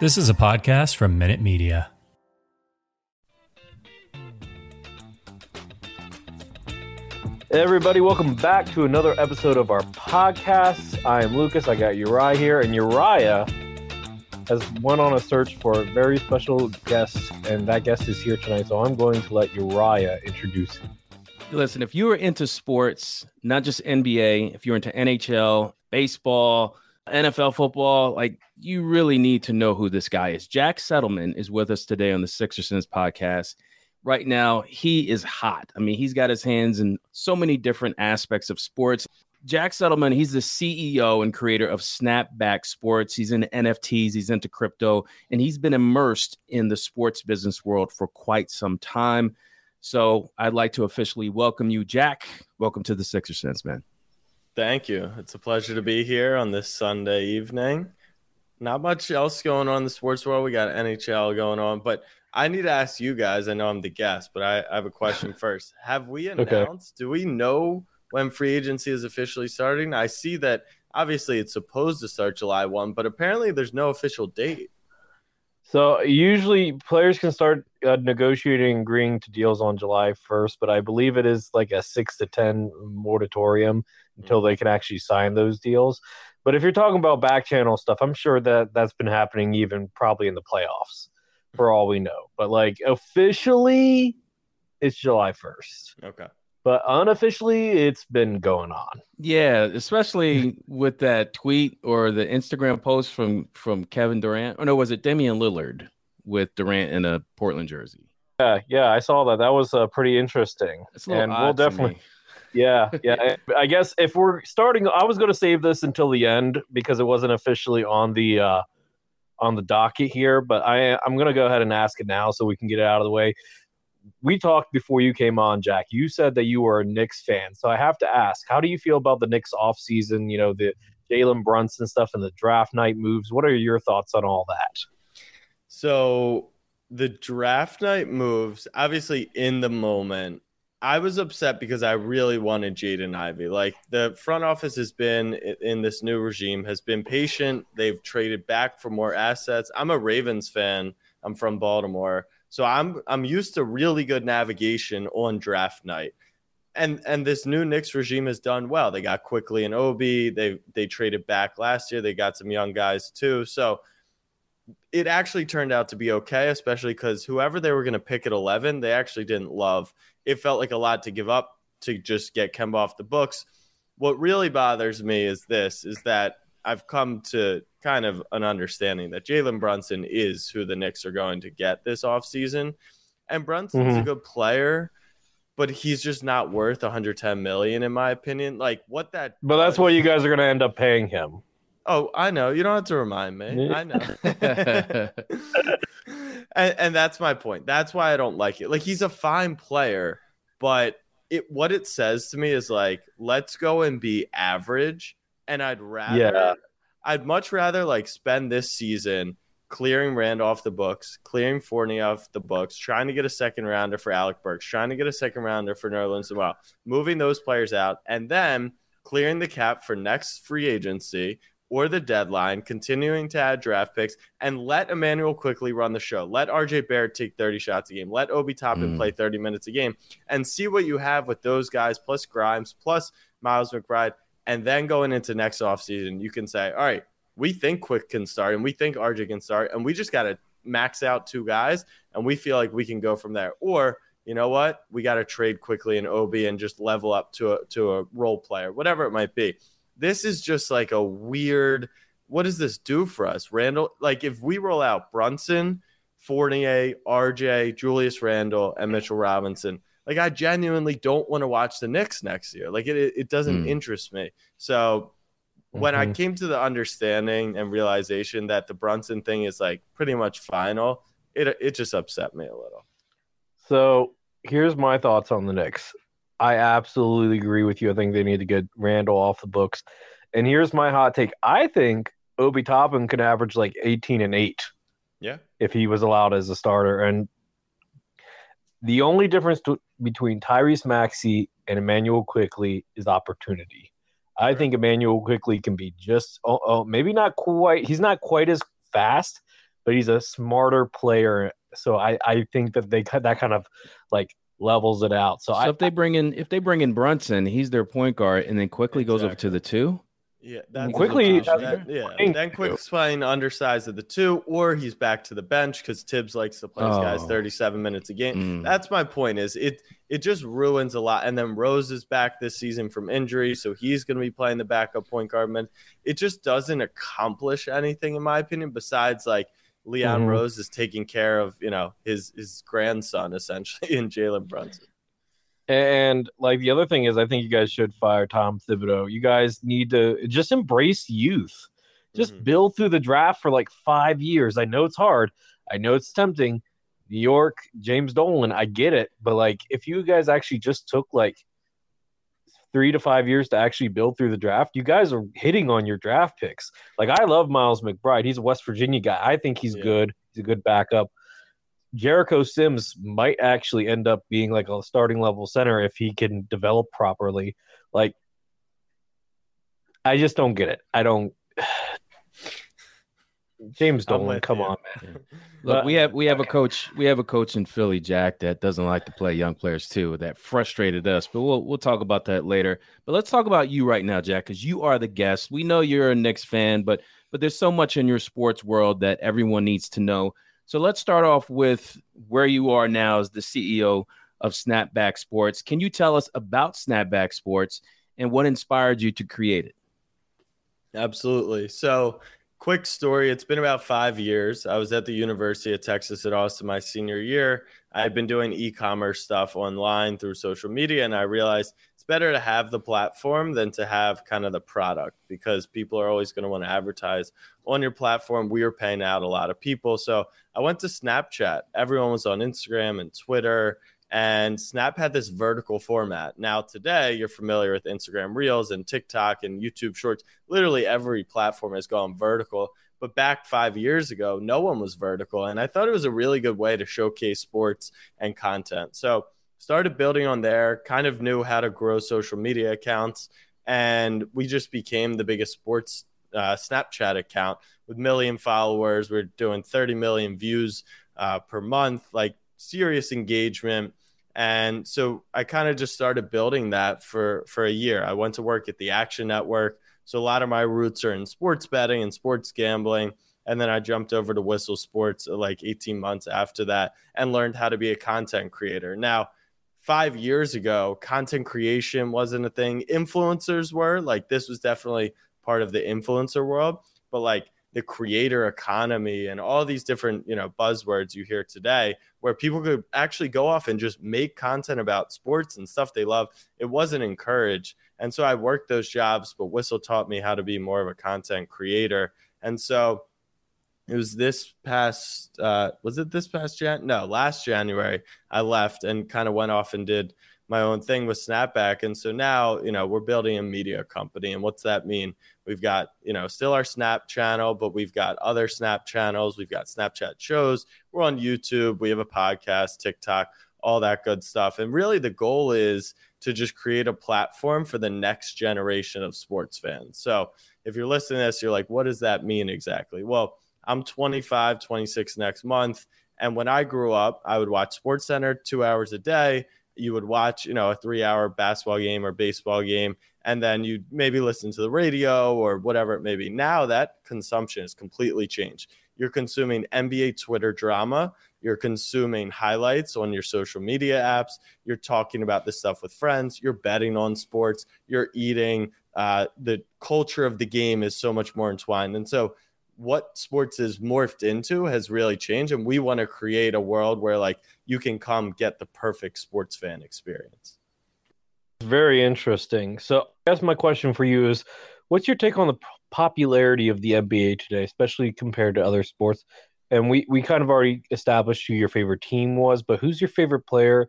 This is a podcast from Minute Media. Everybody, welcome back to another episode of our podcast. I am Lucas. I got Uriah here, and Uriah has went on a search for a very special guest, and that guest is here tonight. So I'm going to let Uriah introduce him. Listen, if you are into sports, not just NBA, if you're into NHL, baseball, NFL football, like you really need to know who this guy is. Jack Settleman is with us today on the Sixer Sense podcast. Right now, he is hot. I mean, he's got his hands in so many different aspects of sports. Jack Settleman, he's the CEO and creator of Snapback Sports. He's into NFTs, he's into crypto, and he's been immersed in the sports business world for quite some time. So I'd like to officially welcome you, Jack. Welcome to the Sixer Sense, man. Thank you. It's a pleasure to be here on this Sunday evening. Not much else going on in the sports world. We got NHL going on, but I need to ask you guys. I know I'm the guest, but I, I have a question first. Have we announced? Okay. Do we know when free agency is officially starting? I see that obviously it's supposed to start July 1, but apparently there's no official date. So usually players can start uh, negotiating, agreeing to deals on July 1st, but I believe it is like a six to 10 moratorium until they can actually sign those deals. But if you're talking about back channel stuff, I'm sure that that's been happening even probably in the playoffs for all we know. But like officially, it's July 1st. Okay. But unofficially, it's been going on. Yeah, especially with that tweet or the Instagram post from from Kevin Durant. Or no, was it Damian Lillard with Durant in a Portland jersey? Yeah, yeah, I saw that. That was uh, pretty interesting. and we'll definitely. Yeah, yeah. I guess if we're starting, I was going to save this until the end because it wasn't officially on the uh, on the docket here. But I I'm going to go ahead and ask it now so we can get it out of the way. We talked before you came on, Jack. You said that you were a Knicks fan, so I have to ask, how do you feel about the Knicks off season? You know, the Jalen Brunson stuff and the draft night moves. What are your thoughts on all that? So the draft night moves, obviously in the moment, I was upset because I really wanted Jaden Ivey. Like the front office has been in this new regime has been patient. They've traded back for more assets. I'm a Ravens fan. I'm from Baltimore. So I'm I'm used to really good navigation on draft night. And and this new Knicks regime has done well. They got Quickley and Obi. They they traded back last year. They got some young guys too. So it actually turned out to be okay, especially because whoever they were going to pick at 11, they actually didn't love it felt like a lot to give up to just get Kemba off the books. What really bothers me is this is that I've come to kind of an understanding that Jalen Brunson is who the Knicks are going to get this offseason. And Brunson's mm-hmm. a good player, but he's just not worth 110 million in my opinion. Like what that But that's what you guys are going to end up paying him. Oh, I know. You don't have to remind me. I know. and, and that's my point. That's why I don't like it. Like he's a fine player, but it what it says to me is like, let's go and be average. And I'd rather yeah. I'd much rather like spend this season clearing Rand off the books, clearing Fournier off the books, trying to get a second rounder for Alec Burks, trying to get a second rounder for Nerlens Noel, moving those players out, and then clearing the cap for next free agency or the deadline, continuing to add draft picks, and let Immanuel Quickley run the show. Let RJ Barrett take 30 shots a game. Let Obi Toppin mm. play 30 minutes a game and see what you have with those guys, plus Grimes, plus Miles McBride. And then going into next offseason, you can say, all right, we think Quick can start and we think RJ can start, and we just got to max out two guys, and we feel like we can go from there. Or you know what, we got to trade Quickley in Obi and just level up to a to a role player, whatever it might be. This is just like a weird. What does this do for us, Randle? Like if we roll out Brunson, Fournier, RJ, Julius Randle, and Mitchell Robinson like I genuinely don't want to watch the Knicks next year. Like it, it doesn't mm. interest me. So when mm-hmm. I came to the understanding and realization that the Brunson thing is like pretty much final, it it just upset me a little. So here's my thoughts on the Knicks. I absolutely agree with you. I think they need to get Randle off the books. And here's my hot take. I think Obi Toppin could average like 18 and 8. Yeah. If he was allowed as a starter. And the only difference to, between Tyrese Maxey and Immanuel Quickley is opportunity. I think Immanuel Quickley can be just oh, oh, maybe not quite. He's not quite as fast, but he's a smarter player. So I, I think that they that kind of like levels it out. So, so I, if they bring in if they bring in Brunson, he's their point guard, and then Quickley exactly. goes over to the two. Yeah, that's Quickley. That, yeah, then Quick's playing undersized of the two, or he's back to the bench because Thibs likes to play oh. guys 37 minutes a game. Mm. That's my point. Is it it just ruins a lot. And then Rose is back this season from injury, so he's going to be playing the backup point guard. Man, it just doesn't accomplish anything in my opinion. Besides, like Leon mm. Rose is taking care of you know his his grandson essentially in Jalen Brunson. And like the other thing is, I think you guys should fire Tom Thibodeau. You guys need to just embrace youth. Just mm-hmm. build through the draft for like five years. I know it's hard. I know it's tempting. New York, James Dolan, I get it. But like, if you guys actually just took like three to five years to actually build through the draft, you guys are hitting on your draft picks. Like, I love Miles McBride. He's a West Virginia guy. I think he's yeah. good. He's a good backup. Jericho Sims might actually end up being like a starting level center if he can develop properly. Like, I just don't get it. I don't. James Dolan, come you. on, man. Look, we have we have a coach we have a coach in Philly, Jack, that doesn't like to play young players too. That frustrated us, but we'll we'll talk about that later. But let's talk about you right now, Jack, because you are the guest. We know you're a Knicks fan, but but there's so much in your sports world that everyone needs to know. So let's start off with where you are now as the CEO of Snapback Sports. Can you tell us about Snapback Sports and what inspired you to create it? Absolutely. So, quick story it's been about five years. I was at the University of Texas at Austin my senior year. I had been doing e commerce stuff online through social media, and I realized it's better to have the platform than to have kind of the product because people are always going to want to advertise on your platform. We were paying out a lot of people. So I went to Snapchat. Everyone was on Instagram and Twitter, and Snap had this vertical format. Now, today, you're familiar with Instagram Reels and TikTok and YouTube Shorts. Literally every platform has gone vertical. But back five years ago, no one was vertical. And I thought it was a really good way to showcase sports and content. So started building on there, kind of knew how to grow social media accounts, and we just became the biggest sports uh, Snapchat account with million followers. We're doing 30 million views uh, per month, like serious engagement. And so I kind of just started building that for for a year. I went to work at the Action Network, so a lot of my roots are in sports betting and sports gambling. And then I jumped over to Whistle Sports uh, like 18 months after that and learned how to be a content creator. Now, five years ago, content creation wasn't a thing. Influencers were like this was definitely part of the influencer world, but like the creator economy and all these different you know buzzwords you hear today where people could actually go off and just make content about sports and stuff they love it wasn't encouraged. And so i worked those jobs but whistle taught me how to be more of a content creator. And so it was this past uh, was it this past jan no last january i left and kind of went off and did my own thing with snapback. And so now you know we're building a media company. And what's that mean we've got you know still our snap channel but we've got other snap channels we've got snapchat shows we're on youtube we have a podcast tiktok all that good stuff and really the goal is to just create a platform for the next generation of sports fans so if you're listening to this you're like what does that mean exactly well I'm 25, 26 next month. And when I grew up, I would watch Sports Center two hours a day. You would watch, you know, a three hour basketball game or baseball game. And then you maybe listen to the radio or whatever it may be. Now that consumption has completely changed. You're consuming NBA Twitter drama. You're consuming highlights on your social media apps. You're talking about this stuff with friends. You're betting on sports. You're eating. Uh, the culture of the game is so much more entwined. And so, what sports is morphed into has really changed. And we want to create a world where, like, you can come get the perfect sports fan experience. Very interesting. So, I guess my question for you is what's your take on the popularity of the NBA today, especially compared to other sports? And we, we kind of already established who your favorite team was, but who's your favorite player?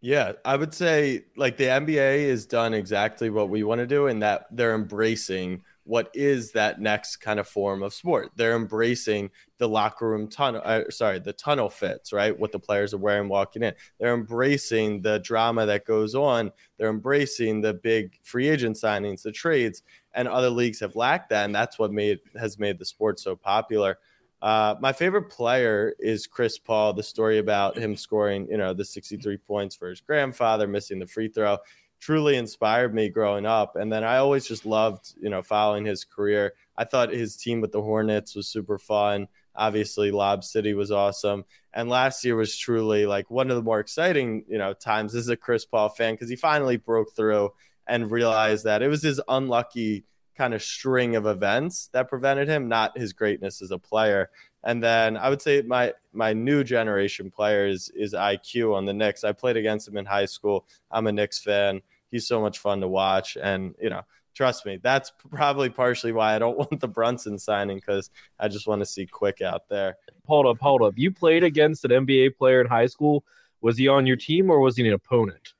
Yeah, I would say like the NBA has done exactly what we want to do, in that they're embracing what is that next kind of form of sport. They're embracing the locker room tunnel, uh, sorry, the tunnel fits, right? What the players are wearing walking in. They're embracing the drama that goes on. They're embracing the big free agent signings, the trades, and other leagues have lacked that, and that's what made has made the sport so popular. Uh, my favorite player is Chris Paul. The story about him scoring, you know, the 63 points for his grandfather, missing the free throw truly inspired me growing up. And then I always just loved, you know, following his career. I thought his team with the Hornets was super fun. Obviously, Lob City was awesome. And last year was truly like one of the more exciting, you know, times as a Chris Paul fan because he finally broke through and realized that it was his unlucky kind of string of events that prevented him, not his greatness as a player. And then I would say my my new generation player is, is IQ on the Knicks. I played against him in high school. I'm a Knicks fan he's so much fun to watch. And, you know, trust me, that's probably partially why I don't want the Brunson signing because I just want to see Quick out there. Hold up, hold up. You played against an NBA player in high school. Was he on your team or was he an opponent?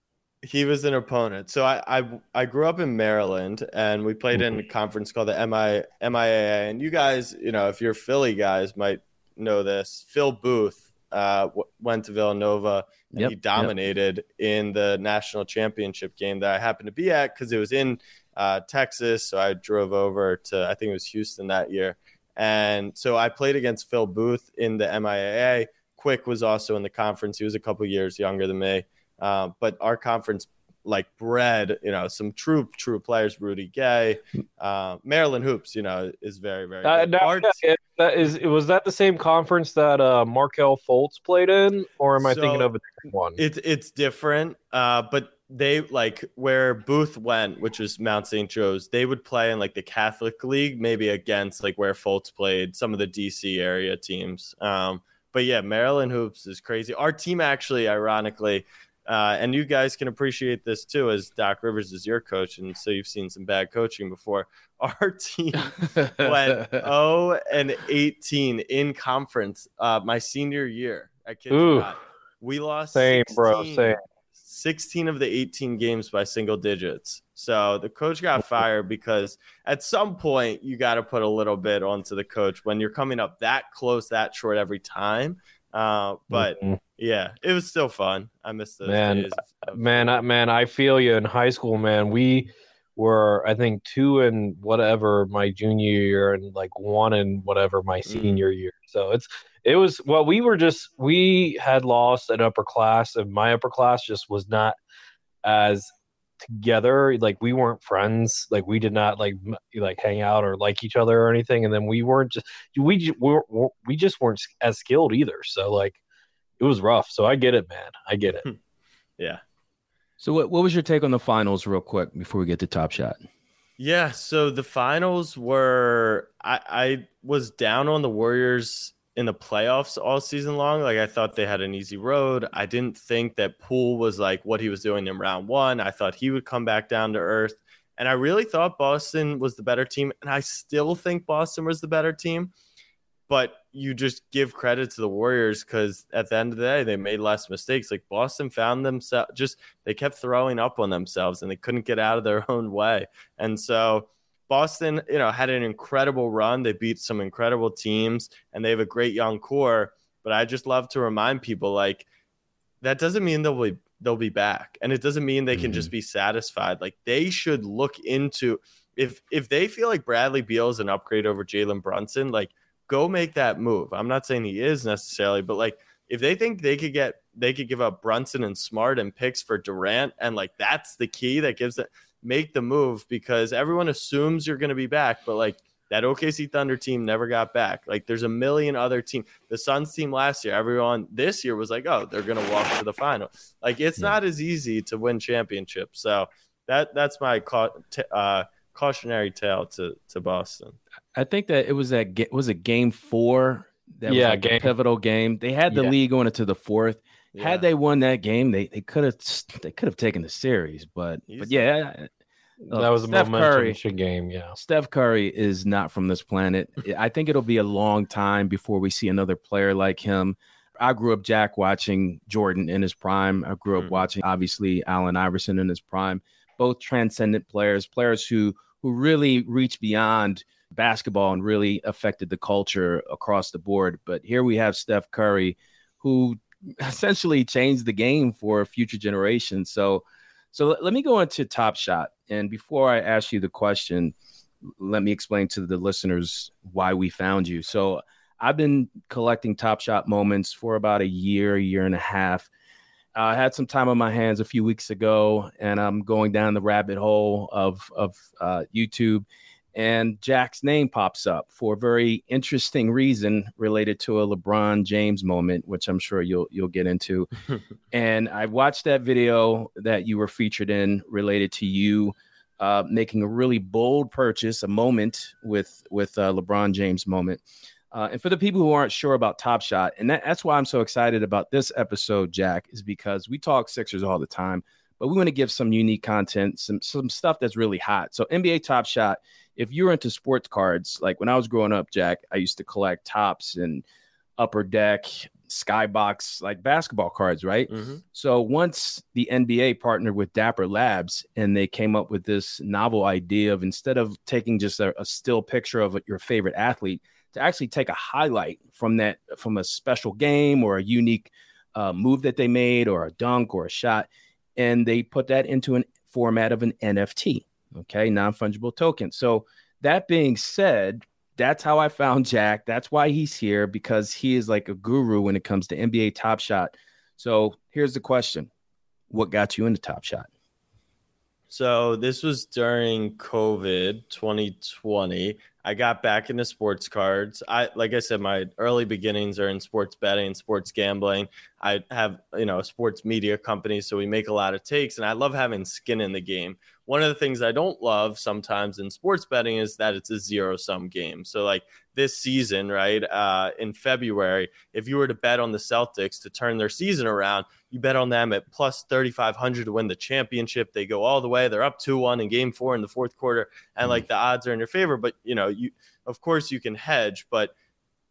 He was an opponent. So I I, I grew up in Maryland and we played mm-hmm. in a conference called the MI, MIAA. And you guys, you know, if you're Philly guys, might know this. Phil Booth uh, w- went to Villanova and yep, he dominated yep. in the national championship game that I happened to be at because it was in uh, Texas. So I drove over to, I think it was Houston that year. And so I played against Phil Booth in the MIAA. Quick was also in the conference. He was a couple years younger than me. Uh, but our conference like bred, you know, some true true players. Rudy Gay, uh, Maryland hoops, you know, is very very. Uh, now, yeah, that is was that the same conference that uh, Markelle Fultz played in, or am I so thinking of a different one? It's it's different, uh, but they like where Booth went, which was Mount St. Joe's. They would play in like the Catholic League, maybe against like where Fultz played, some of the DC area teams. Um, but yeah, Maryland hoops is crazy. Our team actually, ironically, uh, and you guys can appreciate this too, as Doc Rivers is your coach, and so you've seen some bad coaching before. Our team went 0 and 18 in conference uh, my senior year. I kid you not. We lost same, 16, bro, same. 16 of the 18 games by single digits. So the coach got fired because at some point you got to put a little bit onto the coach when you're coming up that close, that short every time. Uh, but mm-hmm. yeah, it was still fun. I missed those man, days. Man, I, man, I feel you. In high school, man, we were I think two and whatever my junior year and like one and whatever my mm. senior year. So it's it was well we were just we had lost an upper class and my upper class just was not as together like we weren't friends like we did not like like hang out or like each other or anything and then we weren't just we we, we just weren't as skilled either so like it was rough so i get it man i get it. Yeah. So what, what was your take on the finals real quick before we get to top shot? Yeah so the finals were i i was down on the warriors in the playoffs all season long. Like I thought they had an easy road. I didn't think that Poole was like what he was doing in round one. I thought he would come back down to earth. And I really thought Boston was the better team. And I still think Boston was the better team. But you just give credit to the Warriors because at the end of the day, they made less mistakes. Like Boston found themselves just, they kept throwing up on themselves and they couldn't get out of their own way. And so, Boston, you know, had an incredible run. They beat some incredible teams and they have a great young core. But I just love to remind people like that doesn't mean they'll be they'll be back. And it doesn't mean they can mm-hmm. just be satisfied. Like they should look into if if they feel like Bradley Beal is an upgrade over Jalen Brunson, like go make that move. I'm not saying he is necessarily, but like if they think they could get they could give up Brunson and Smart and picks for Durant and like that's the key that gives it make the move because everyone assumes you're going to be back, but like that OKC Thunder team never got back. Like there's a million other teams. The Suns team last year, everyone this year was like, oh, they're gonna walk to the final. Like it's yeah. not as easy to win championships. So that that's my uh, cautionary tale to to Boston. I think that it was that was a game four. That yeah, was like game. pivotal game. They had the yeah. lead going into the fourth. Yeah. Had they won that game, they they could have they could have taken the series. But but yeah, that was a Steph Curry game. Yeah, Steph Curry is not from this planet. I think it'll be a long time before we see another player like him. I grew up Jack watching Jordan in his prime. I grew up mm-hmm. watching obviously Allen Iverson in his prime. Both transcendent players, players who who really reached beyond basketball and really affected the culture across the board. But here we have Steph Curry, who essentially changed the game for future generations. So so let me go into Top Shot. And before I ask you the question, let me explain to the listeners why we found you. So I've been collecting Top Shot moments for about a year, year and a half. I had some time on my hands a few weeks ago, and I'm going down the rabbit hole of of uh, YouTube and Jack's name pops up for a very interesting reason related to a LeBron James moment, which I'm sure you'll you'll get into. and I watched that video that you were featured in related to you uh, making a really bold purchase, a moment with with uh, LeBron James moment. Uh, and for the people who aren't sure about Top Shot, and that, that's why I'm so excited about this episode, Jack, is because we talk Sixers all the time, but we want to give some unique content, some some stuff that's really hot. So NBA Top Shot if you're into sports cards, like when I was growing up, Jack, I used to collect Topps and upper deck, skybox, like basketball cards, right? Mm-hmm. So once the NBA partnered with Dapper Labs and they came up with this novel idea of instead of taking just a, a still picture of your favorite athlete, to actually take a highlight from that from a special game or a unique uh, move that they made or a dunk or a shot, and they put that into an format of an NFT okay, non fungible token. So, that being said, that's how I found Jack. That's why he's here because he is like a guru when it comes to NBA Top Shot. So, here's the question What got you into Top Shot? So, this was during COVID 2020. I got back into sports cards. I like I said, my early beginnings are in sports betting, sports gambling. I have, you know, a sports media company, so we make a lot of takes and I love having skin in the game one of the things I don't love sometimes in sports betting is that it's a zero sum game. So, like this season, right, uh, in February, if you were to bet on the Celtics to turn their season around, you bet on them at plus 3,500 to win the championship. They go all the way. They're up 2 1 in game four in the fourth quarter. And like the odds are in your favor. But, you know, you, of course, you can hedge. But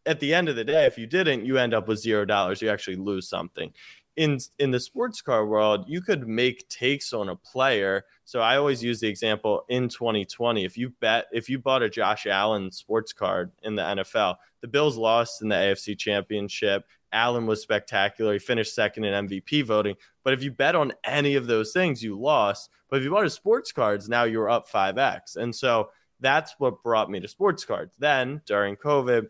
at the end of the day, if you didn't, you end up with zero dollars. You actually lose something in in the sports car world, you could make takes on a player. So I always use the example in 2020. If you bet, if you bought a Josh Allen sports card in the NFL, the Bills lost in the AFC Championship. Allen was spectacular. He finished second in MVP voting. But if you bet on any of those things, you lost. But if you bought a sports cards, now you're up 5x. And so that's what brought me to sports cards. Then during COVID,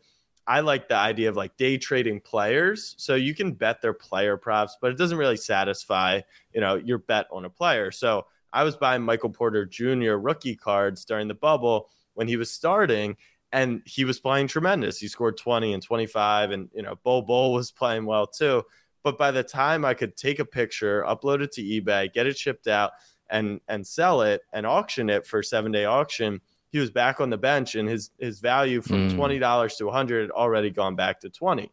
I like the idea of like day trading players. So you can bet their player props, but it doesn't really satisfy, you know, your bet on a player. So I was buying Michael Porter Jr. rookie cards during the bubble when he was starting and he was playing tremendous. He scored 20 and 25 and you know, Bol Bol was playing well too. But by the time I could take a picture, upload it to eBay, get it shipped out and and sell it and auction it for 7-day auction, he was back on the bench and his his value from mm. twenty dollars to hundred had already gone back to twenty.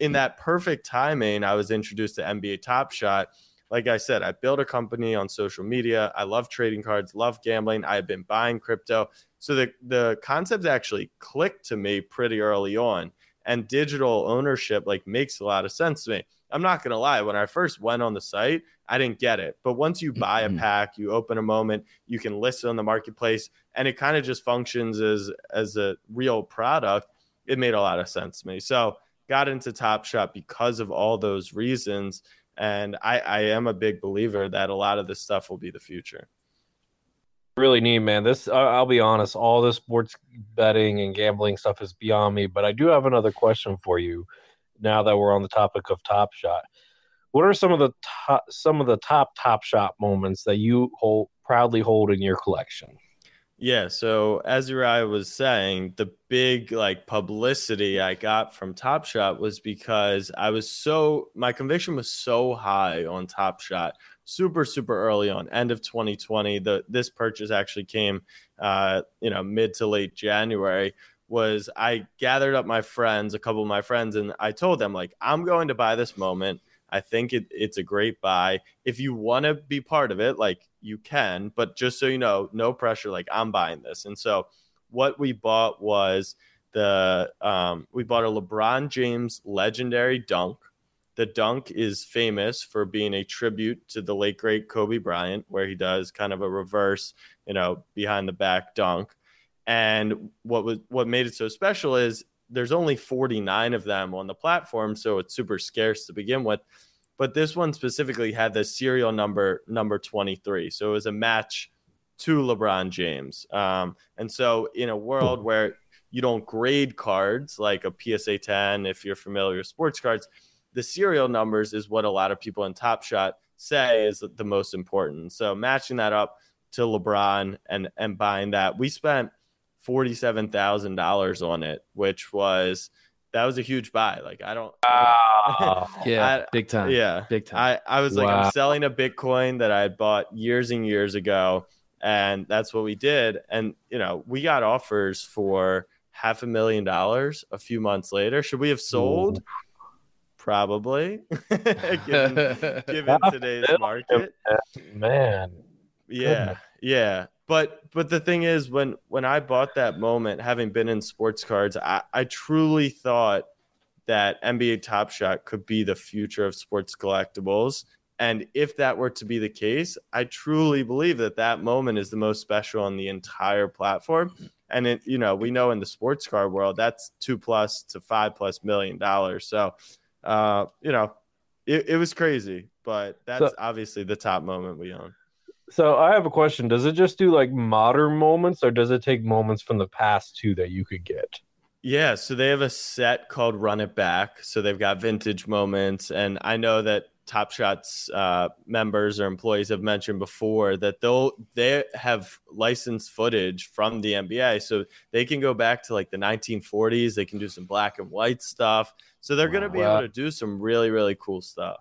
In that perfect timing, I was introduced to NBA Top Shot. Like I said, I built a company on social media. I love trading cards, love gambling. I have been buying crypto. So the the concept actually clicked to me pretty early on. And digital ownership like makes a lot of sense to me. I'm not gonna lie, when I first went on the site, I didn't get it. But once you buy a mm-hmm. pack, you open a moment, you can list it on the marketplace, and it kind of just functions as as a real product. It made a lot of sense to me. So got into Top Shot because of all those reasons. And I, I am a big believer that a lot of this stuff will be the future. Really neat, man. This I'll be honest, all the sports betting and gambling stuff is beyond me. But I do have another question for you now that we're on the topic of Top Shot what are some of the top some of the top top shot moments that you hold proudly hold in your collection? Yeah, so as Uriah was saying, the big like publicity I got from Top Shot was because I was so my conviction was so high on Top Shot, super super early on, end of 2020. The this purchase actually came, uh, you know, mid to late January. Was I gathered up my friends, a couple of my friends, and I told them like I'm going to buy this moment. I think it, it's a great buy. If you want to be part of it, like you can, but just so you know, no pressure. Like I'm buying this. And so what we bought was the um, we bought a LeBron James legendary dunk. The dunk is famous for being a tribute to the late great Kobe Bryant, where he does kind of a reverse, you know, behind the back dunk. And what was what made it so special is there's only 49 of them on the platform, so it's super scarce to begin with. But this one specifically had the serial number number 23, so it was a match to LeBron James. Um, and so in a world where you don't grade cards like a PSA 10, if you're familiar with sports cards, the serial numbers is what a lot of people in Top Shot say is the most important. So matching that up to LeBron and and buying that, we spent forty-seven thousand dollars on it, which was that was a huge buy. Like I don't, Wow. Yeah, I- big time. yeah, big time. I I was like Wow. I'm selling a Bitcoin that I had bought years and years ago, and that's what we did. And you know, we got offers for half a million dollars a few months later. Should we have sold? Probably, given, given today's market. Man. Yeah, Goodness. yeah. But but the thing is, when when I bought that moment, having been in sports cards, I, I truly thought that NBA Top Shot could be the future of sports collectibles. And if that were to be the case, I truly believe that that moment is the most special on the entire platform. And it, you know, we know in the sports card world, that's two plus to five plus million dollars. So, uh, you know, it, it was crazy, but that's So- obviously the top moment we own. So I have a question. Does it just do like modern moments or does it take moments from the past too that you could get? Yeah, so they have a set called Run It Back. So they've got vintage moments, and I know that Top Shots uh, members or employees have mentioned before that they'll they have licensed footage from the NBA, so they can go back to like the 1940s. They can do some black and white stuff. So they're going to be able to do some really really cool stuff.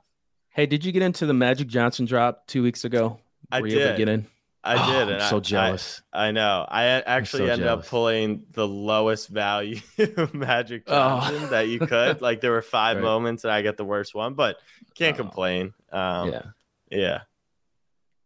hey, did you get into the Magic Johnson drop two weeks ago? I Were you able to did. get in? I Oh, did, I'm so I- jealous. I, I know. I actually so ended up pulling the lowest value Magic Oh. That you could. Like there were five Right. moments, and I got the worst one, but can't Oh. complain. Um, yeah. yeah,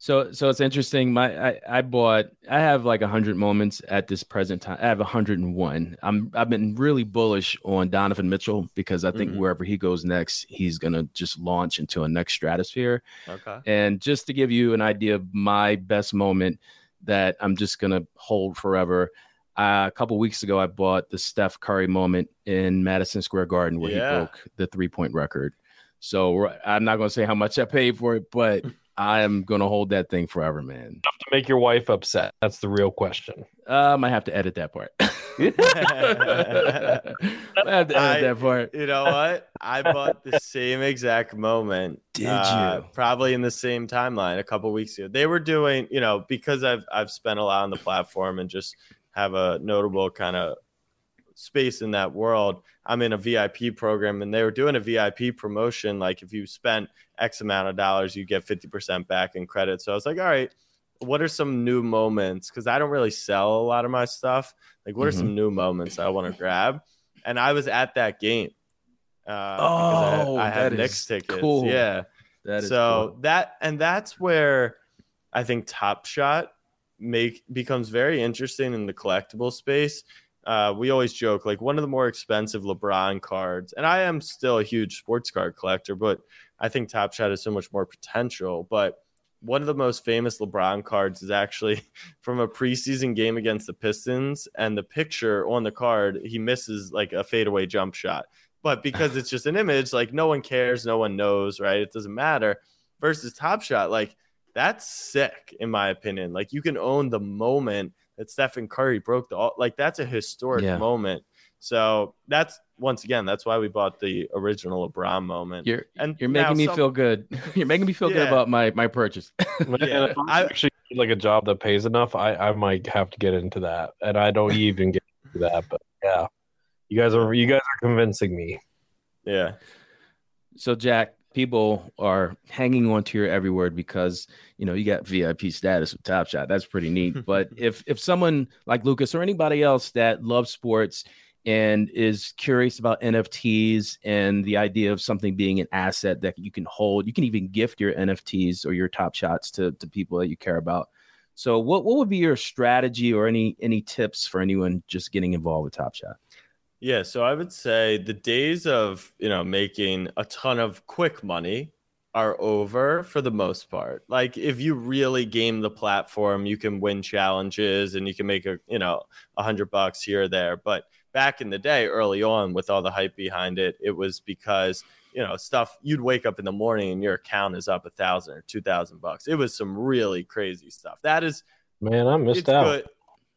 So so it's interesting. My I, I bought I have like hundred moments at this present time. I have hundred and one. I'm I've been really bullish on Donovan Mitchell because I think Mhm. wherever he goes next, he's gonna just launch into a next stratosphere. Okay. And just to give you an idea of my best moment that I'm just gonna hold forever. Uh, a couple weeks ago, I bought the Steph Curry moment in Madison Square Garden where Yeah. he broke the three point record. So I'm not gonna say how much I paid for it, but I am gonna hold that thing forever, man. To make your wife upset. That's the real question. Uh, I might have to edit that part. I have to edit I- that part. You know what? I bought the same exact moment. Did uh, you? Probably in the same timeline a couple weeks ago. They were doing, you know, because I've I've spent a lot on the platform and just have a notable kind of space in that world. I'm in a VIP program and they were doing a VIP promotion. Like if you spent X amount of dollars, you get 50% back in credit. So I was like, all right, what are some new moments? Because I don't really sell a lot of my stuff. Like, what are Mhm. some new moments I want to grab? And I was at that game. Uh, Oh, I, I had that Knicks is tickets. cool. Yeah That is so cool. that and that's where I think Top Shot make becomes very interesting in the collectible space. Uh, we always joke like one of the more expensive LeBron cards, and I am still a huge sports card collector, but I think Top Shot has so much more potential. But one of the most famous LeBron cards is actually from a preseason game against the Pistons, and the picture on the card he misses like a fadeaway jump shot but because it's just an image, like no one cares, no one knows, right? It doesn't matter. Versus Top Shot, like that's sick in my opinion. Like you can own the moment that Stephen Curry broke the like that's a historic Yeah. moment. So that's once again, that's why we bought the original LeBron moment. You're and you're making me some- feel good. You're making me feel good about my my purchase. Yeah, I'm I- actually like a job that pays enough, I I might have to get into that, and I don't even get into that. But yeah, you guys are you guys are convincing me. Yeah. So Jack, people are hanging on to your every word because you know you got VIP status with Top Shot. That's pretty neat. but if if someone like Lucas or anybody else that loves sports and is curious about NFTs and the idea of something being an asset that you can hold, you can even gift your NFTs or your Top Shots to to people that you care about. So what what would be your strategy or any any tips for anyone just getting involved with Top Shot? Yeah, so I would say the days of, you know, making a ton of quick money are over for the most part. Like if you really game the platform, you can win challenges and you can make a, you know, a hundred bucks here or there. But back in the day, early on, with all the hype behind it, it was because you know stuff. You'd wake up in the morning and your account is up a thousand or two thousand bucks. It was some really crazy stuff. That is, man, I missed out. Good.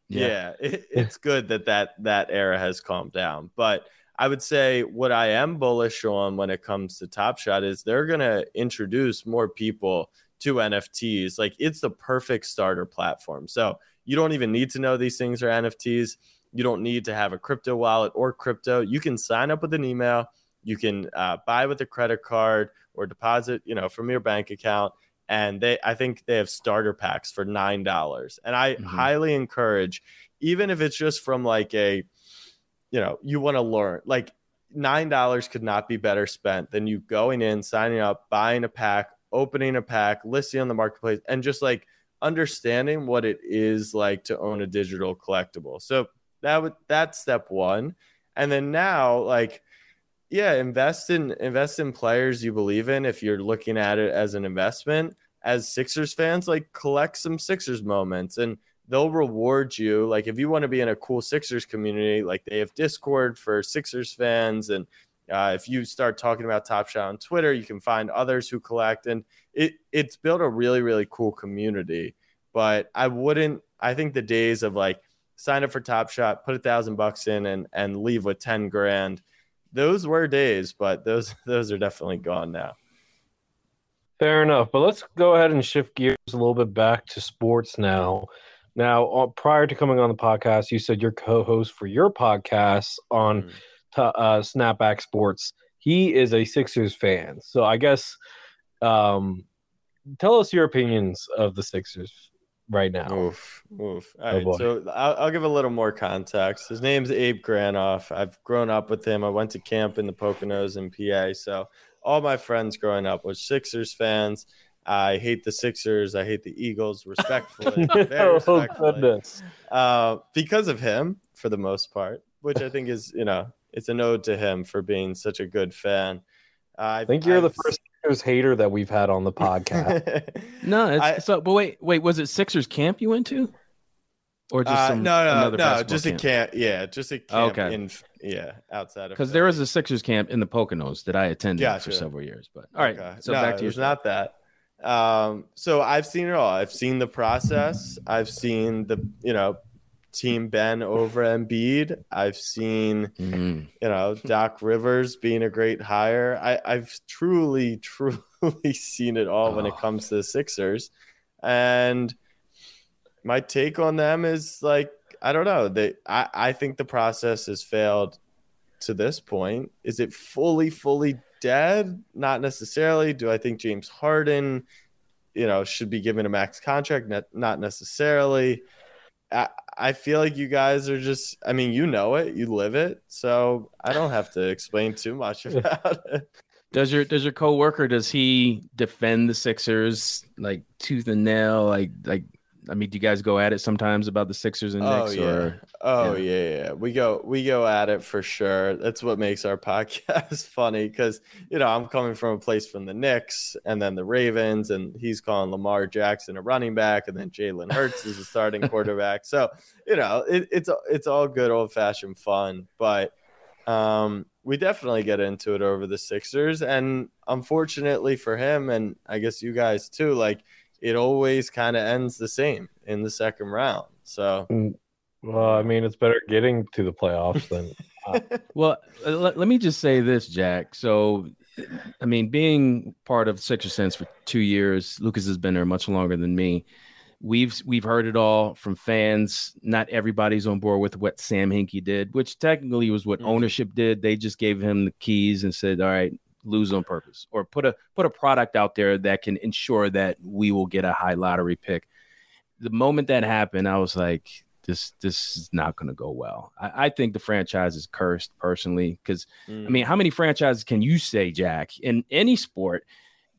Yeah, yeah it, it's good that that that era has calmed down. But I would say what I am bullish on when it comes to Top Shot is they're gonna introduce more people to NFTs. Like it's the perfect starter platform. So you don't even need to know these things are NFTs you don't need to have a crypto wallet or crypto. You can sign up with an email. You can uh, buy with a credit card or deposit, you know, from your bank account. And they, I think they have starter packs for nine dollars. And I mm-hmm. highly encourage, even if it's just from like a, you know, you want to learn, like nine dollars could not be better spent than you going in, signing up, buying a pack, opening a pack, listing on the marketplace, and just like understanding what it is like to own a digital collectible. So that would that's step one. And then now, like, yeah, invest in invest in players you believe in if you're looking at it as an investment. As Sixers fans, like collect some Sixers moments and they'll reward you. Like if you want to be in a cool Sixers community, like they have Discord for Sixers fans, and uh, if you start talking about Top Shot on Twitter, you can find others who collect, and it it's built a really really cool community. But I wouldn't. I think the days of like sign up for Top Shot, put a thousand bucks in, and and leave with ten grand. Those were days, but those those are definitely gone now. Fair enough, but let's go ahead and shift gears a little bit back to sports now. Now, uh, prior to coming on the podcast, you said your co-host for your podcast on mm. uh, Snapback Sports. He is a Sixers fan, so I guess um, tell us your opinions of the Sixers right now. Oof, oof. All oh right, so I'll, I'll, give a little more context. His name's Abe Granoff. I've grown up with him. I went to camp in the Poconos in PA. So all my friends growing up were Sixers fans. I hate the Sixers. I hate the Eagles. Respectfully, very oh, respectfully. goodness. Uh, because of him, for the most part, which I think is, you know, it's an ode to him for being such a good fan. Uh, I think you're I've, the first Sixers hater that we've had on the podcast. no, I, so but wait, wait, was it Sixers camp you went to, or just uh, some, no, no, no, just camp? a camp. Yeah, just a camp. Okay. In, yeah, outside of because there was a Sixers camp in the Poconos that I attended gotcha. for several years. But all right, okay. so no, back to you. It's not that. Um, so I've seen it all. I've seen the process. I've seen the you know Team Ben over Embiid. I've seen, mm-hmm. you know, Doc Rivers being a great hire. I, I've truly, truly seen it all oh. when it oh. comes to the Sixers. And my take on them is like, I don't know. They I, I think the process has failed to this point. Is it fully, fully dead? Not necessarily. Do I think James Harden, you know, should be given a max contract? Not, not necessarily. I, I feel like you guys are just I mean, you know it, you live it, so I don't have to explain too much about it. Does your does your coworker does he defend the Sixers like tooth and nail like like I mean, do you guys go at it sometimes about the Sixers and oh, Knicks? Yeah. Or oh yeah. yeah, yeah, we go we go at it for sure. That's what makes our podcast funny because you know I'm coming from a place from the Knicks and then the Ravens, and he's calling Lamar Jackson a running back, and then Jalen Hurts is a starting quarterback. So you know it, it's it's all good old fashioned fun, but um, we definitely get into it over the Sixers, and unfortunately for him, and I guess you guys too, like it always kind of ends the same in the second round. So, mm, well, I mean, it's better getting to the playoffs than. Uh... well, let, let me just say this, Jack. So, I mean, being part of Sixer Sense for two years, Lucas has been there much longer than me. we've we've heard it all from fans. Not everybody's on board with what Sam Hinkie did, which technically was what Mhm. ownership did. They just gave him the keys and said, "All right, lose on purpose, or put a put a product out there that can ensure that we will get a high lottery pick." The moment that happened, I was like, "This this is not going to go well." I, I think the franchise is cursed personally because Mm. I mean, how many franchises can you say, Jack, in any sport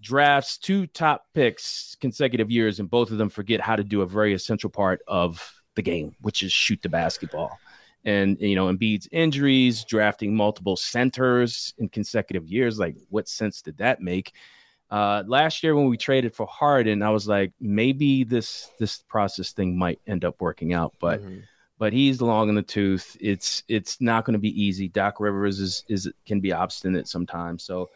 drafts two top picks consecutive years and both of them forget how to do a very essential part of the game, which is shoot the basketball? And you know, Embiid's injuries, drafting multiple centers in consecutive years, like what sense did that make? Uh, last year when we traded for Harden, I was like, maybe this this process thing might end up working out, but Mhm. but he's long in the tooth. It's it's not going to be easy. Doc Rivers is is can be obstinate sometimes. So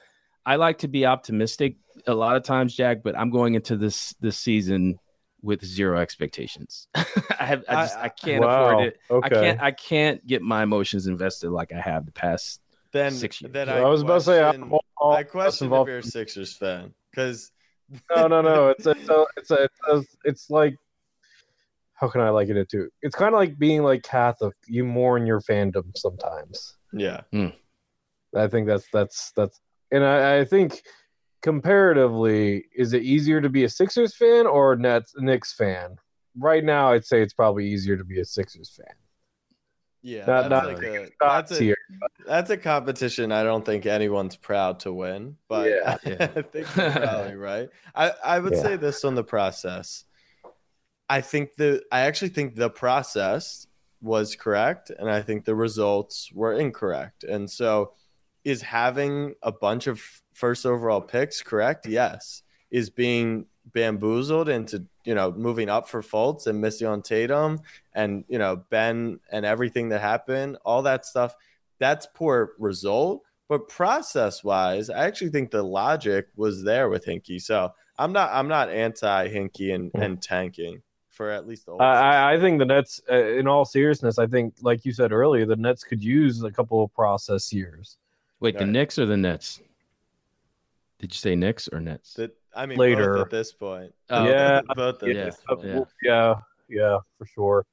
I like to be optimistic a lot of times, Jack. But I'm going into this this season with zero expectations. I have I just I, can't Wow. afford it. Okay. I can't I can't get my emotions invested like I have the past. then six years. then I, was about to say I'm question- all, all I question if you're a Sixers fan because No, no, no. It's a, it's a, it's a, it's, it's like how can I liken it to? It's kind of like being like Catholic. You mourn your fandom sometimes. yeah, hmm. I think that's that's that's, and I, I think comparatively, is it easier to be a Sixers fan or a Nets Knicks fan? Right now, I'd say it's probably easier to be a Sixers fan. yeah, Not- that's not like a Thoughts that's a here. that's a competition I don't think anyone's proud to win, but Yeah. Yeah. I think you're probably right. I I would Yeah. say this on the process. I think the I actually think the process was correct, and I think the results were incorrect. And so, is having a bunch of first overall picks correct? Yes. Is being bamboozled into you know moving up for Fultz and missing on Tatum and you know Ben and everything that happened, all that stuff. That's poor result, but process wise, I actually think the logic was there with Hinkie. So I'm not I'm not anti Hinkie and, and tanking for at least the old I, I- I think the Nets, uh, in all seriousness, I think, like you said earlier, the Nets could use a couple of process years. Wait, the Right. Knicks or the Nets? Did you say Knicks or Nets? That I mean Later. both at this point. Oh, Yeah. both at Yeah. this Uh, point. Yeah. yeah, yeah, for sure.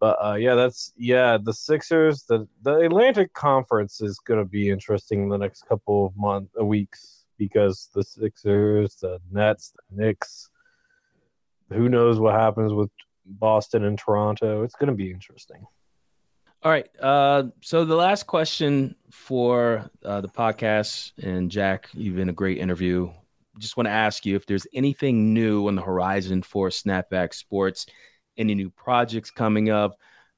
But uh, yeah, that's yeah. The Sixers, the the Atlantic Conference is going to be interesting in the next couple of months, uh, weeks, because the Sixers, the Nets, the Knicks. Who knows what happens with Boston and Toronto? It's going to be interesting. All right. Uh, so the last question for uh, the podcast, and Jack, you've been a great interview. Just want to ask you if there's anything new on the horizon for Snapback Sports, any new projects coming up.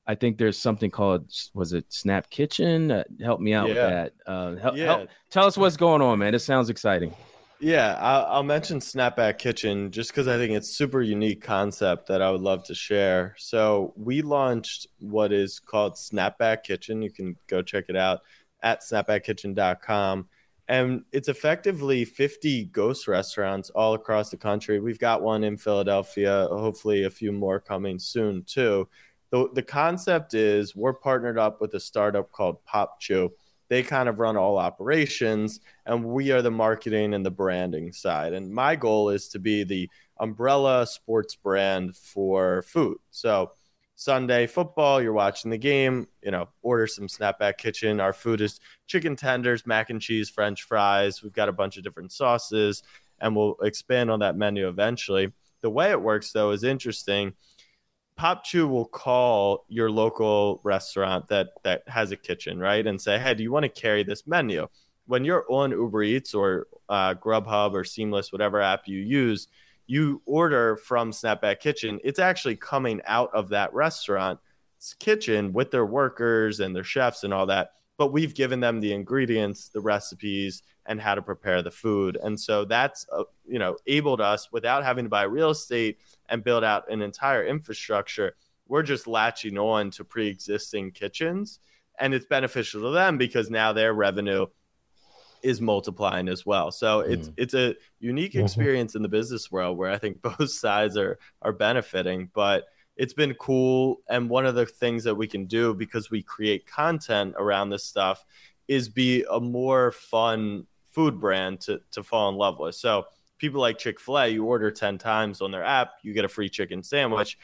I think there's something called was it Snap Kitchen? Uh, help me out with that. Uh, help, Yeah. help- tell us what's going on, man. It sounds exciting. Yeah, I'll, mention Snapback Kitchen just because I think it's super unique concept that I would love to share. So we launched what is called Snapback Kitchen. You can go check it out at snapbackkitchen.com. And it's effectively 50 ghost restaurants all across the country. We've got one in Philadelphia, hopefully a few more coming soon too. The, the concept is we're partnered up with a startup called Popchew. They kind of run all operations and we are the marketing and the branding side. And my goal is to be the umbrella sports brand for food. So Sunday football, you're watching the game, you know, order some Snapback Kitchen. Our food is chicken tenders, mac and cheese, french fries. We've got a bunch of different sauces and we'll expand on that menu eventually. The way it works though is interesting. Popchew will call your local restaurant that that has a kitchen, right, and say, "Hey, do you want to carry this menu?" When you're on Uber Eats or uh, Grubhub or Seamless, whatever app you use, you order from Snapback Kitchen. It's actually coming out of that restaurant's kitchen with their workers and their chefs and all that. But we've given them the ingredients, the recipes, and how to prepare the food, and so that's uh, you know enabled us without having to buy real estate and build out an entire infrastructure. We're just latching on to pre-existing kitchens, and it's beneficial to them because now their revenue is multiplying as well. So it's it's a unique Mhm. experience in the business world where I think both sides are are benefiting, but it's been cool and one of the things that we can do because we create content around this stuff is be a more fun food brand to to fall in love with. So people like Chick fil A, you order 10 times on their app, you get a free chicken sandwich.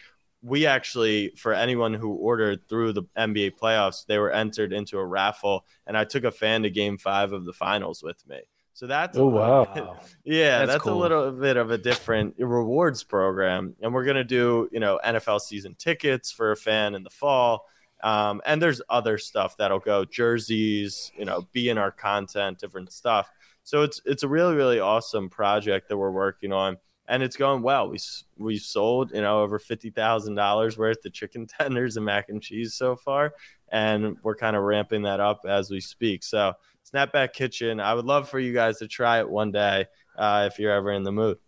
We actually, for anyone who ordered through the NBA playoffs, they were entered into a raffle, and I took a fan to game five of the finals with me. So that's Oh, wow. bit- yeah, That's that's, cool. a little bit of a different rewards program, and we're gonna do you know NFL season tickets for a fan in the fall, um, and there's other stuff that'll go jerseys, you know, be in our content, different stuff. So it's it's a really really awesome project that we're working on, and it's going well. We s- we sold you know over fifty thousand dollars worth of chicken tenders and mac and cheese so far, and we're kind of ramping that up as we speak. So Snapback Kitchen, I would love for you guys to try it one day uh, if you're ever in the mood.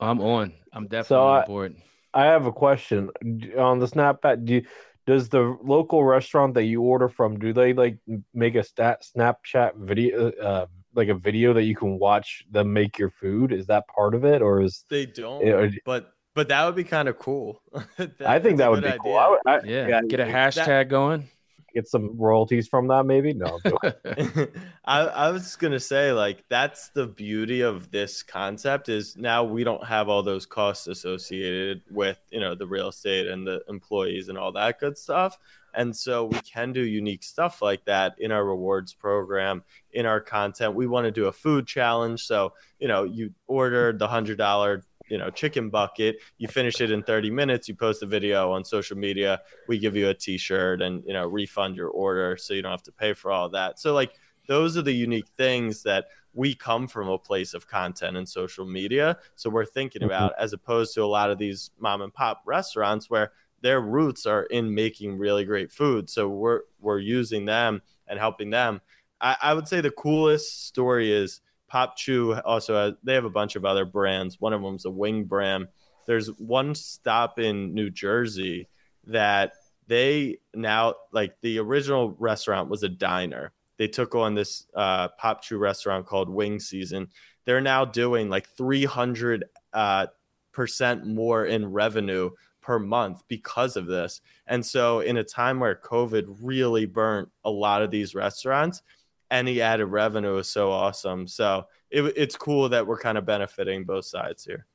I'm on. I'm definitely So on board. I have a question on the Snapback. Do you, does the local restaurant that you order from do they like make a stat Snapchat video, uh, like a video that you can watch them make your food? Is that part of it, or is They don't, Yeah, but but that would be kind of cool. I think that would be good cool. I would, I, Yeah, get a hashtag going. get some royalties from that, maybe. No, I'm. I, I was gonna say like that's the beauty of this concept is now we don't have all those costs associated with you know the real estate and the employees and all that good stuff and so we can do unique stuff like that in our rewards program in our content. We want to do a food challenge. So you know you ordered the hundred dollar you know chicken bucket you finish it in 30 minutes you post a video on social media we give you a t-shirt and you know refund your order so you don't have to pay for all that. So like those are the unique things that we come from a place of content and social media. So we're thinking Mhm. about as opposed to a lot of these mom and pop restaurants where their roots are in making really great food. So we're we're using them and helping them. I, I would say the coolest story is Popchew also has, they have a bunch of other brands. One of them's a wing brand there's one stop in new jersey that they now like the original restaurant was a diner. They took on this uh, Popchew restaurant called wing season. They're now doing like 300 uh, percent more in revenue per month because of this and so in a time where covid really burnt a lot of these restaurants any added revenue is so awesome so it, it's cool that we're kind of benefiting both sides here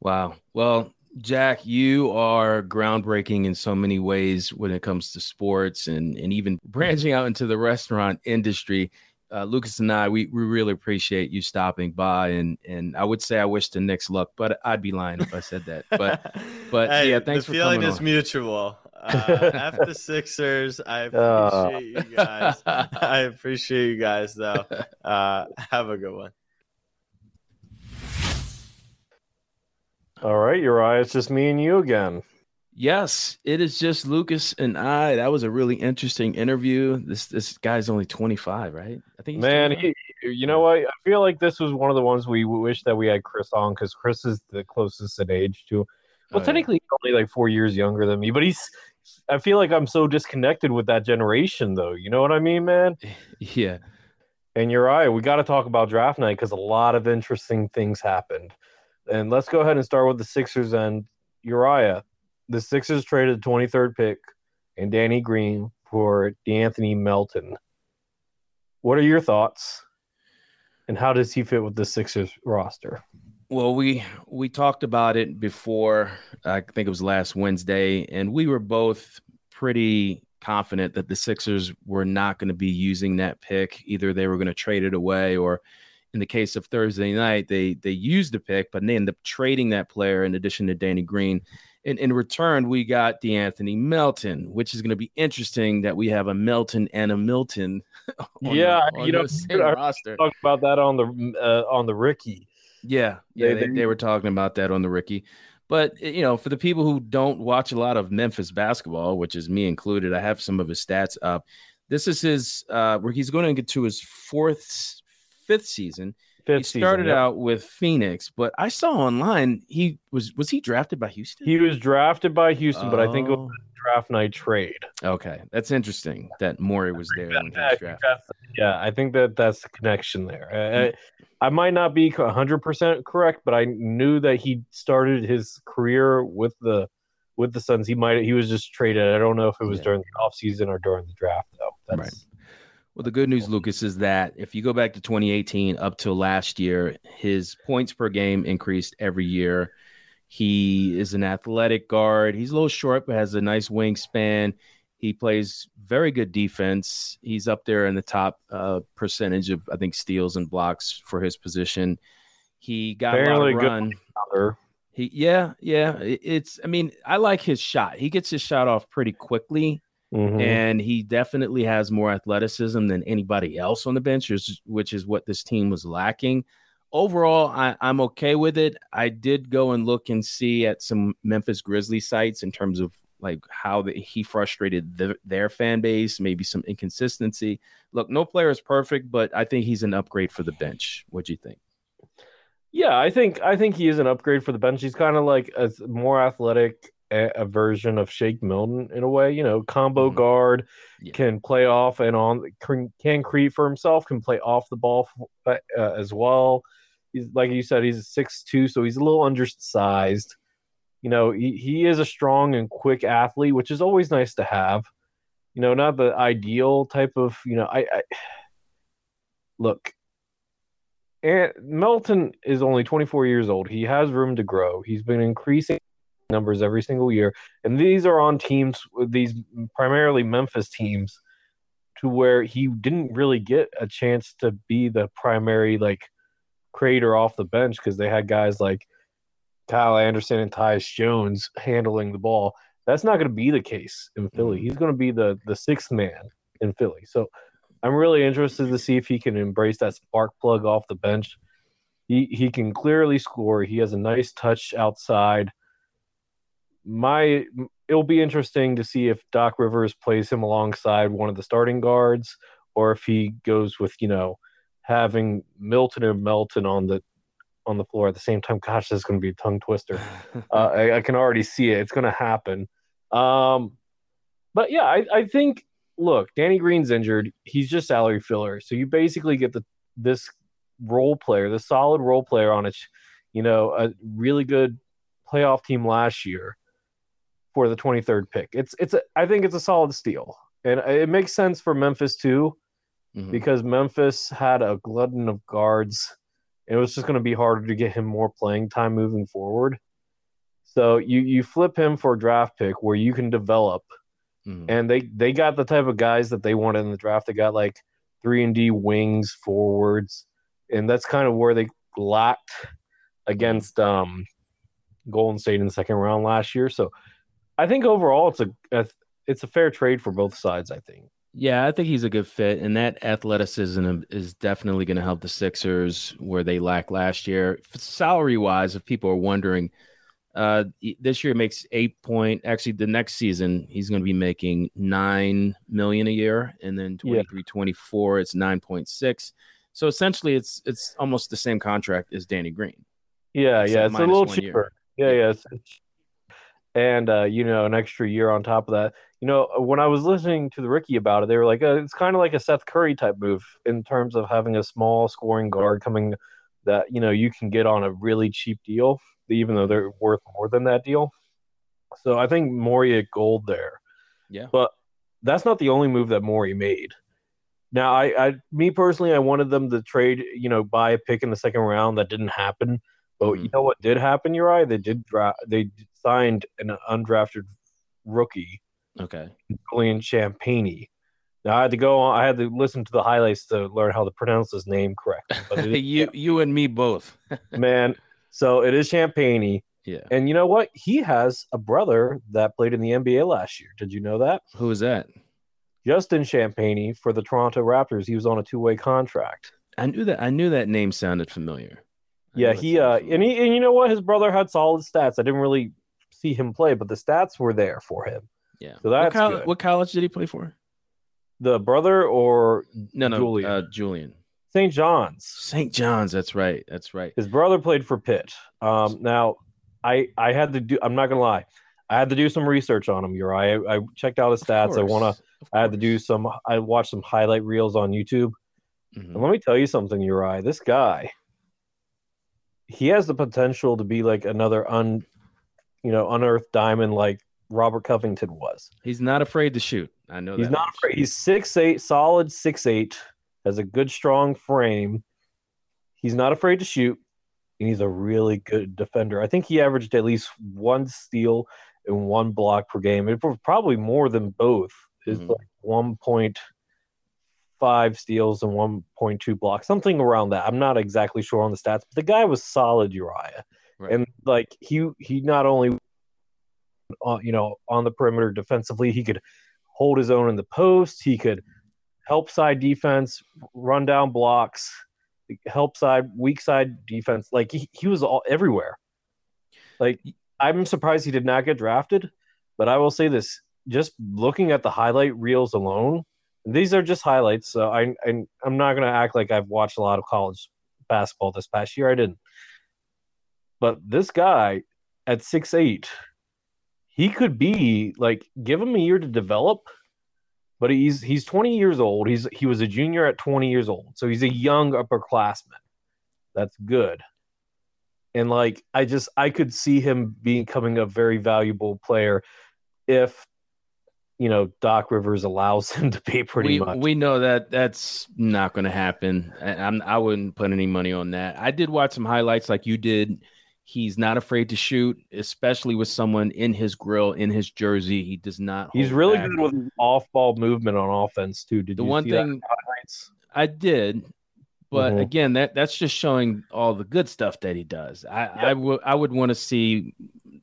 Wow. Well, Jack, you are groundbreaking in so many ways when it comes to sports and, and even branching out into the restaurant industry. Uh, Lucas and I, we, we really appreciate you stopping by. And, and I would say I wish the Knicks luck, but I'd be lying if I said that. But but, Hey, yeah, thanks the for feeling coming is on. mutual uh, after the sixers i appreciate you guys i appreciate you guys though uh, have a good one All right, Uriah, it's just me and you again. Yes, it is just Lucas and I. That was a really interesting interview. This this guy's only 25, right? I think he's Man, he, you know what? I feel like this was one of the ones we wish that we had Chris on because Chris is the closest in age to. Oh, well, Oh, yeah. technically, he's only like four years younger than me, but he's. I feel like I'm so disconnected with that generation, though. You know what I mean, man? yeah. And you're right. We got to talk about draft night because a lot of interesting things happened. And let's go ahead and start with the Sixers and Uriah. The Sixers traded the 23rd pick and Danny Green for De'Anthony Melton. What are your thoughts? And how does he fit with the Sixers roster? Well, we we talked about it before. I think it was last Wednesday, and we were both pretty confident that the Sixers were not going to be using that pick. Either they were going to trade it away, or in the case of Thursday night, they they used the pick, but they ended up trading that player in addition to Danny Green. In, in return, we got De'Anthony Melton, which is going to be interesting that we have a Melton and a Milton. on the- Yeah, on you know, the same I- roster. Talk about that on the uh, on the Ricky. Yeah, yeah, They- they, they- they were talking about that on the Ricky. But eh, you know, for the people who don't watch a lot of Memphis basketball, which is me included, I have some of his stats up. This is his uh where he's going to get to his fourth, fifth season. Fifth he season, started yep. out with Phoenix, but I saw online he was was he drafted by Houston? He was drafted by Houston, but I think it was Oh, a draft night trade. okay. That's interesting that Morey was there I was drafted. yeah, I think that that's the connection there. I, I, I might not be 100% correct, but I knew that he started his career with the with the Suns. He might he was just traded. I don't know if it was Yeah. during the offseason or during the draft though. That's Well, the good news, Lucas, is that if you go back to 2018 up to last year, his points per game increased every year. He is an athletic guard. He's a little short, but has a nice wingspan. He plays very good defense. He's up there in the top uh, percentage of, I think, steals and blocks for his position. He got Fairly a lot of run. Good. He, yeah, yeah. It's, I mean, I like his shot. He gets his shot off pretty quickly, Mhm. and he definitely has more athleticism than anybody else on the bench, which is, what this team was lacking. Overall, I, I'm okay with it. I did go and look and see at some Memphis Grizzlies sites in terms of like how the, he frustrated the, their fan base, maybe some inconsistency. Look, no player is perfect, but I think he's an upgrade for the bench. What do you think? Yeah, I think I think he is an upgrade for the bench. He's kind of like a more athletic a, a version of Shake Milton in a way. You know, combo Mhm. guard Yeah. can play off and on, can, can create for himself, can play off the ball uh, uh, as well. He's like you said, he's six two, so he's a little undersized. You know, he, he is a strong and quick athlete, which is always nice to have. You know, not the ideal type of. You know, I, I look. And Melton is only 24 years old. He has room to grow. He's been increasing numbers every single year, and these are on teams these primarily Memphis teams, to where he didn't really get a chance to be the primary like creator off the bench because they had guys like Kyle Anderson and Tyus Jones handling the ball. That's not going to be the case in Philly. Mm-hmm. He's going to be the the sixth man in Philly. So I'm really interested to see if he can embrace that spark plug off the bench. He he can clearly score. He has a nice touch outside. My it'll be interesting to see if Doc Rivers plays him alongside one of the starting guards or if he goes with, you know, having Milton and Melton on the on the floor at the same time. Gosh, this is going to be a tongue twister. uh, I, I can already see it. It's going to happen. Um, but yeah, I, I think look, Danny Green's injured. He's just salary filler. So you basically get the this role player, the solid role player on it. You know, a really good playoff team last year for the 23rd pick. It's it's a, I think it's a solid steal, and it makes sense for Memphis too Mhm. because Memphis had a glutton of guards. It was just going to be harder to get him more playing time moving forward. So you you flip him for a draft pick where you can develop, Mhm. and they they got the type of guys that they wanted in the draft. They got like three and D wings, forwards, and that's kind of where they lacked against um, Golden State in the second round last year. So I think overall it's a, a it's a fair trade for both sides. I think. Yeah, I think he's a good fit, and that athleticism is definitely going to help the Sixers where they lacked last year. Salary wise, if people are wondering, uh, this year makes eight point. Actually, the next season he's going to be making nine million a year, and then Yeah. 23, 24, it's nine point six. So essentially, it's it's almost the same contract as Danny Green. Yeah, yeah, it's a little one year. cheaper. Yeah, yeah. It's, it's- and uh, you know, an extra year on top of that. You know, when I was listening to the Ricky about it, they were like, uh, it's kind of like a Seth Curry type move in terms of having a small scoring guard coming that you know you can get on a really cheap deal, even though they're worth more than that deal. So I think Morey at gold there. Yeah. But that's not the only move that Morey made. Now, I, I, me personally, I wanted them to trade, you know, buy a pick in the second round. That didn't happen. But you Mhm. know what did happen, Uri? They did draft. They signed an undrafted rookie, Okay. Julian Champagnie. Now I had to go on. I had to listen to the highlights to learn how to pronounce his name correct. But it is, you you and me both. man, so it is Champagnie. yeah. And you know what? He has a brother that played in the NBA last year. Did you know that? Who is that? Justin Champagnie for the Toronto Raptors. He was on a two-way contract. I knew that. I knew that name sounded familiar. I Yeah, he uh, and he and you know what? His brother had solid stats. I didn't really see him play, but the stats were there for him. Yeah. So what, that's col- good. what college did he play for? The brother or No, no, Julian. Uh, Julian. St. John's. St. John's. That's right. That's right. His brother played for Pitt. Um, now, I I had to do. I'm not gonna lie. I had to do some research on him. Uri. I, I checked out his Of stats. I wanna. I had to do some. I watched some highlight reels on YouTube. Mhm. And let me tell you something, Uri. This guy, he has the potential to be like another un, you know, unearthed diamond like Robert Covington was. He's not afraid to shoot. I know He's that not much. afraid. He's six eight, solid six eight, has a good strong frame. He's not afraid to shoot, and he's a really good defender. I think he averaged at least one steal and one block per game. Was probably more than both. It's Mhm. like one point five steals and one point two blocks, something around that. I'm not exactly sure on the stats, but the guy was solid, Uriah, Right. and like he he not only uh, you know on the perimeter defensively, he could hold his own in the post. He could help side defense, run down blocks, help side, weak side defense. Like he, he was all everywhere. Like I'm surprised he did not get drafted, but I will say this: just looking at the highlight reels alone, these are just highlights. So I, I I'm not gonna act like I've watched a lot of college basketball this past year. I didn't. But this guy at six eight, he could be like give him a year to develop but he's he's 20 years old. He's he was a junior at 20 years old, so he's a young upperclassman. That's good. And like I just I could see him becoming a very valuable player if you know Doc Rivers allows him to pay pretty we, much. we know that that's not going to happen. I, I'm, I wouldn't put any money on that. I did watch some highlights like you did. He's not afraid to shoot, especially with someone in his grill, in his jersey. He does not. he's really back. good with off-ball movement on offense too. Did The you one thing in? I did, but Mhm. again, that that's just showing all the good stuff that he does. I I would I would want to see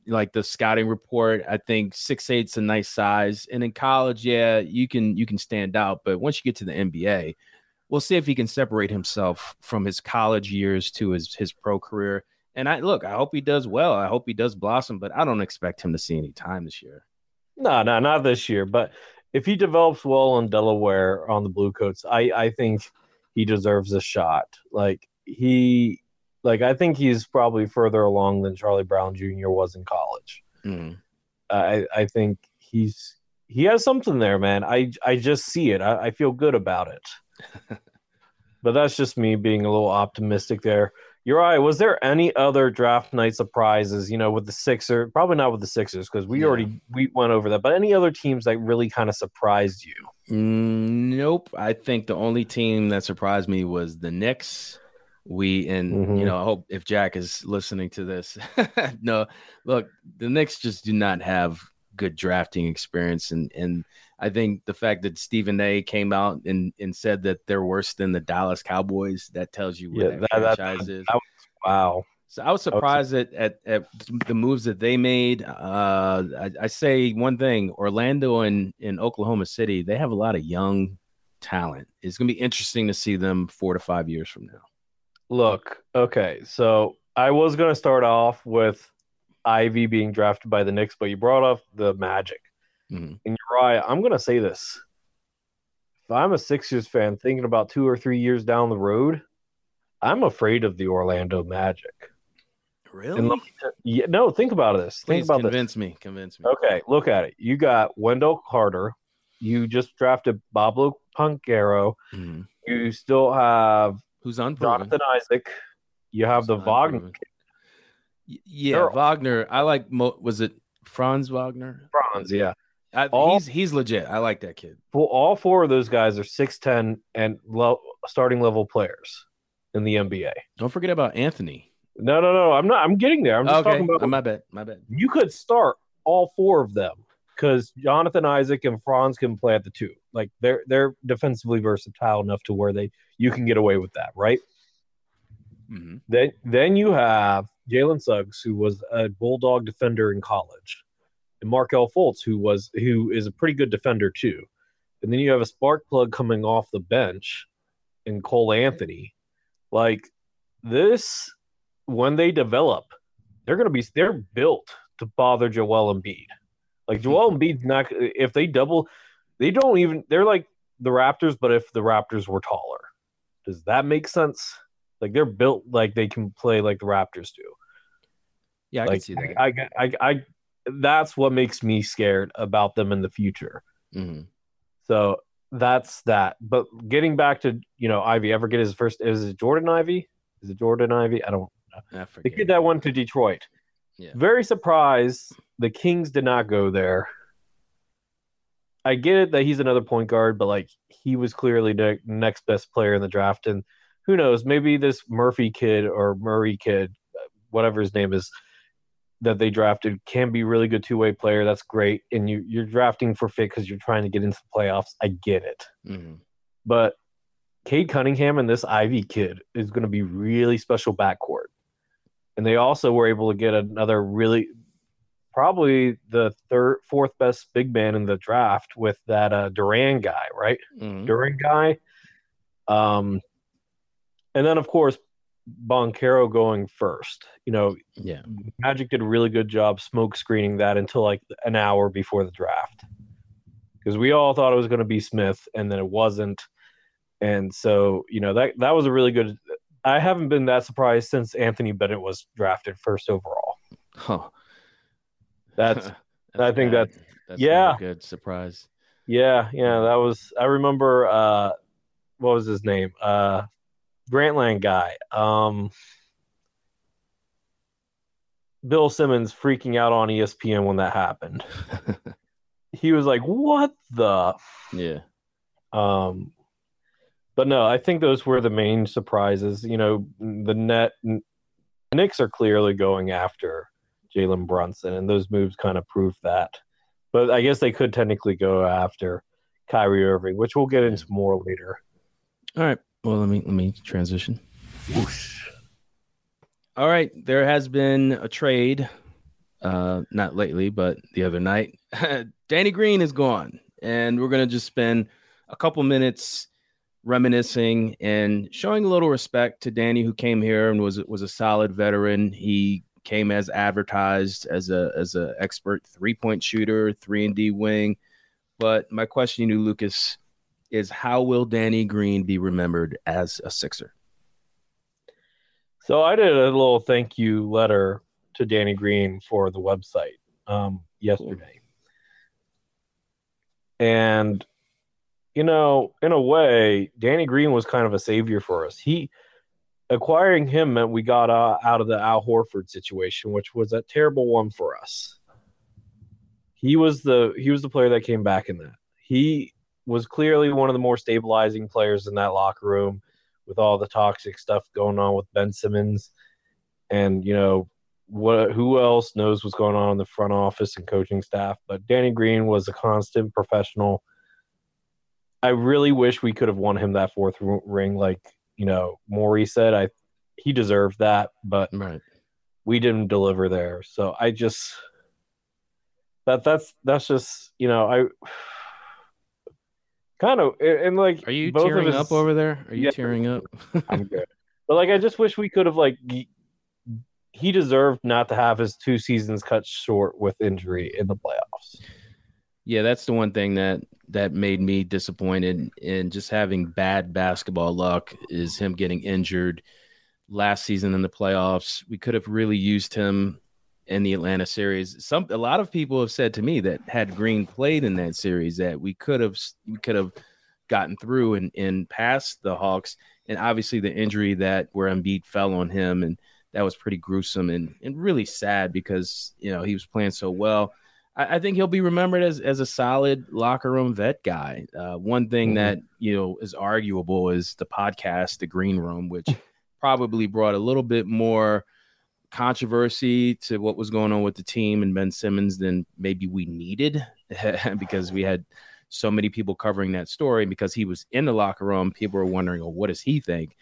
like the scouting report. I think six eight's a nice size, and in college, yeah, you can you can stand out. But once you get to the NBA, we'll see if he can separate himself from his college years to his his pro career. And I look, I hope he does well. I hope he does blossom, but I don't expect him to see any time this year. No, no, not this year. But if he develops well in Delaware on the Bluecoats, I I think he deserves a shot. Like he, like I think he's probably further along than Charlie Brown Jr. was in college. Mhm. I I think he's he has something there, man. I I just see it. I, I feel good about it. but that's just me being a little optimistic there. You're right. Was there any other draft night surprises? You know, with the Sixers, probably not with the Sixers because we Yeah. already we went over that. But any other teams that really kind of surprised you? Mm, nope. I think the only team that surprised me was the Knicks. We and Mhm. you know, I hope if Jack is listening to this, no, look, the Knicks just do not have good drafting experience, and and I think the fact that Stephen A. came out and and said that they're worse than the Dallas Cowboys, that tells you what Yeah, that, that- that- franchise is. that was- Wow. So I was surprised at, at at the moves that they made. Uh, I, I say one thing: Orlando and in Oklahoma City, they have a lot of young talent. It's going to be interesting to see them four to five years from now. Look, okay, so I was gonna start off with Ivey being drafted by the Knicks, but you brought up the Magic. Mhm. And you're right. I'm gonna say this. If I'm a Sixers fan thinking about two or three years down the road, I'm afraid of the Orlando Magic. Really? And yeah, no, think about this. Think Please about this. convince me. Convince me. Okay, look at it. You got Wendell Carter. You just drafted Paolo Banchero. Mhm. You still have Who's unproven? Jonathan Isaac. You have the Wagner. Yeah, They're- Wagner. I like. Mo- was it Franz Wagner? Franz. Yeah. I, All- he's he's legit. I like that kid. Well, all four of those guys are six ten and low, starting level players in the NBA. Don't forget about Anthony. No, no, no. I'm not. I'm getting there. I'm just okay, talking about. my bad. My bad. you could start all four of them because Jonathan Isaac and Franz can play at the two. Like they're they're defensively versatile enough to where they you can get away with that, right? Mhm. Then then you have Jalen Suggs, who was a bulldog defender in college, and Markelle Fultz, who was who is a pretty good defender too. And then you have a spark plug coming off the bench in Cole Anthony. Like this, when they develop, they're gonna be they're built to bother Joel Embiid. Like Joel Embiid's not if they double, they don't even they're like the Raptors, but if the Raptors were taller. Does that make sense? Like they're built like they can play like the Raptors do. Yeah, I like can see that. I, I, I, I, that's what makes me scared about them in the future. Mhm. So that's that. But getting back to you know Ivey, ever get his first? Is it Jordan Ivey? Is it Jordan Ivey? I don't. I The kid that went to Detroit. Yeah. Very surprised the Kings did not go there. I get it that he's another point guard, but like he was clearly the next best player in the draft, and who knows, maybe this Murphy kid or Murray kid, whatever his name is, that they drafted can be really good two way player. That's great, and you you're drafting for fit because you're trying to get into the playoffs. I get it, Mm-hmm. but Cade Cunningham and this Ivey kid is going to be really special backcourt, and they also were able to get another really probably the third fourth best big man in the draft with that uh, Duren guy, right? Mm-hmm. Duren guy. Um, and then of course Banchero going first. You know, Yeah. Magic did a really good job smoke screening that until like an hour before the draft. Because we all thought it was going to be Smith and then it wasn't. And so, you know, that that was a really good I haven't been that surprised since Anthony Bennett was drafted first overall. Huh. That's I think that's- that's yeah. a good surprise. yeah, yeah, that was I remember uh what was his name? Uh Grantland guy. Um Bill Simmons freaking out on ESPN when that happened. He was like, "What the yeah. Um, but no, I think those were the main surprises. You know, the net the Knicks are clearly going after Jalen Brunson, and those moves kind of prove that. But I guess they could technically go after Kyrie Irving, which we'll get into more later. All right. Well, let me let me transition. All right. There has been a trade, uh, not lately, but the other night. Danny Green is gone, and we're gonna just spend a couple minutes reminiscing and showing a little respect to Danny, who came here and was was a solid veteran. He came as advertised as a as a expert three point shooter, three and D wing. But my question to you, Lucas, is how will Danny Green be remembered as a Sixer? So I did a little thank you letter to Danny Green for the website um, yesterday. And, you know, in a way, Danny Green was kind of a savior for us. He acquiring him meant we got uh, out of the Al Horford situation, which was a terrible one for us. He was the he was the player that came back in that. He was clearly one of the more stabilizing players in that locker room with all the toxic stuff going on with Ben Simmons, and you know what? Who else knows what's going on in the front office and coaching staff? But Danny Green was a constant professional. I really wish we could have won him that fourth ring, like you know Morey said. I he deserved that, but Right. we didn't deliver there. So I just that that's that's just you know I kind of and like Are you tearing his- up over there? Are you Yeah. tearing up? I'm good. But like, I just wish we could have like. He, he deserved not to have his two seasons cut short with injury in the playoffs. yeah, that's the one thing that that made me disappointed in just having bad basketball luck is him getting injured last season in the playoffs. We could have really used him in the Atlanta series. Some a lot of people have said to me that had Green played in that series that we could have we could have gotten through and and past the Hawks. And obviously the injury that where Embiid fell on him and that was pretty gruesome and, and really sad because you know he was playing so well. I, I think he'll be remembered as as a solid locker room vet guy. Uh, one thing Mhm. that you know is arguable is the podcast, the Green Room, which probably brought a little bit more controversy to what was going on with the team and Ben Simmons than maybe we needed because we had so many people covering that story because he was in the locker room. People were wondering, well, what does he think?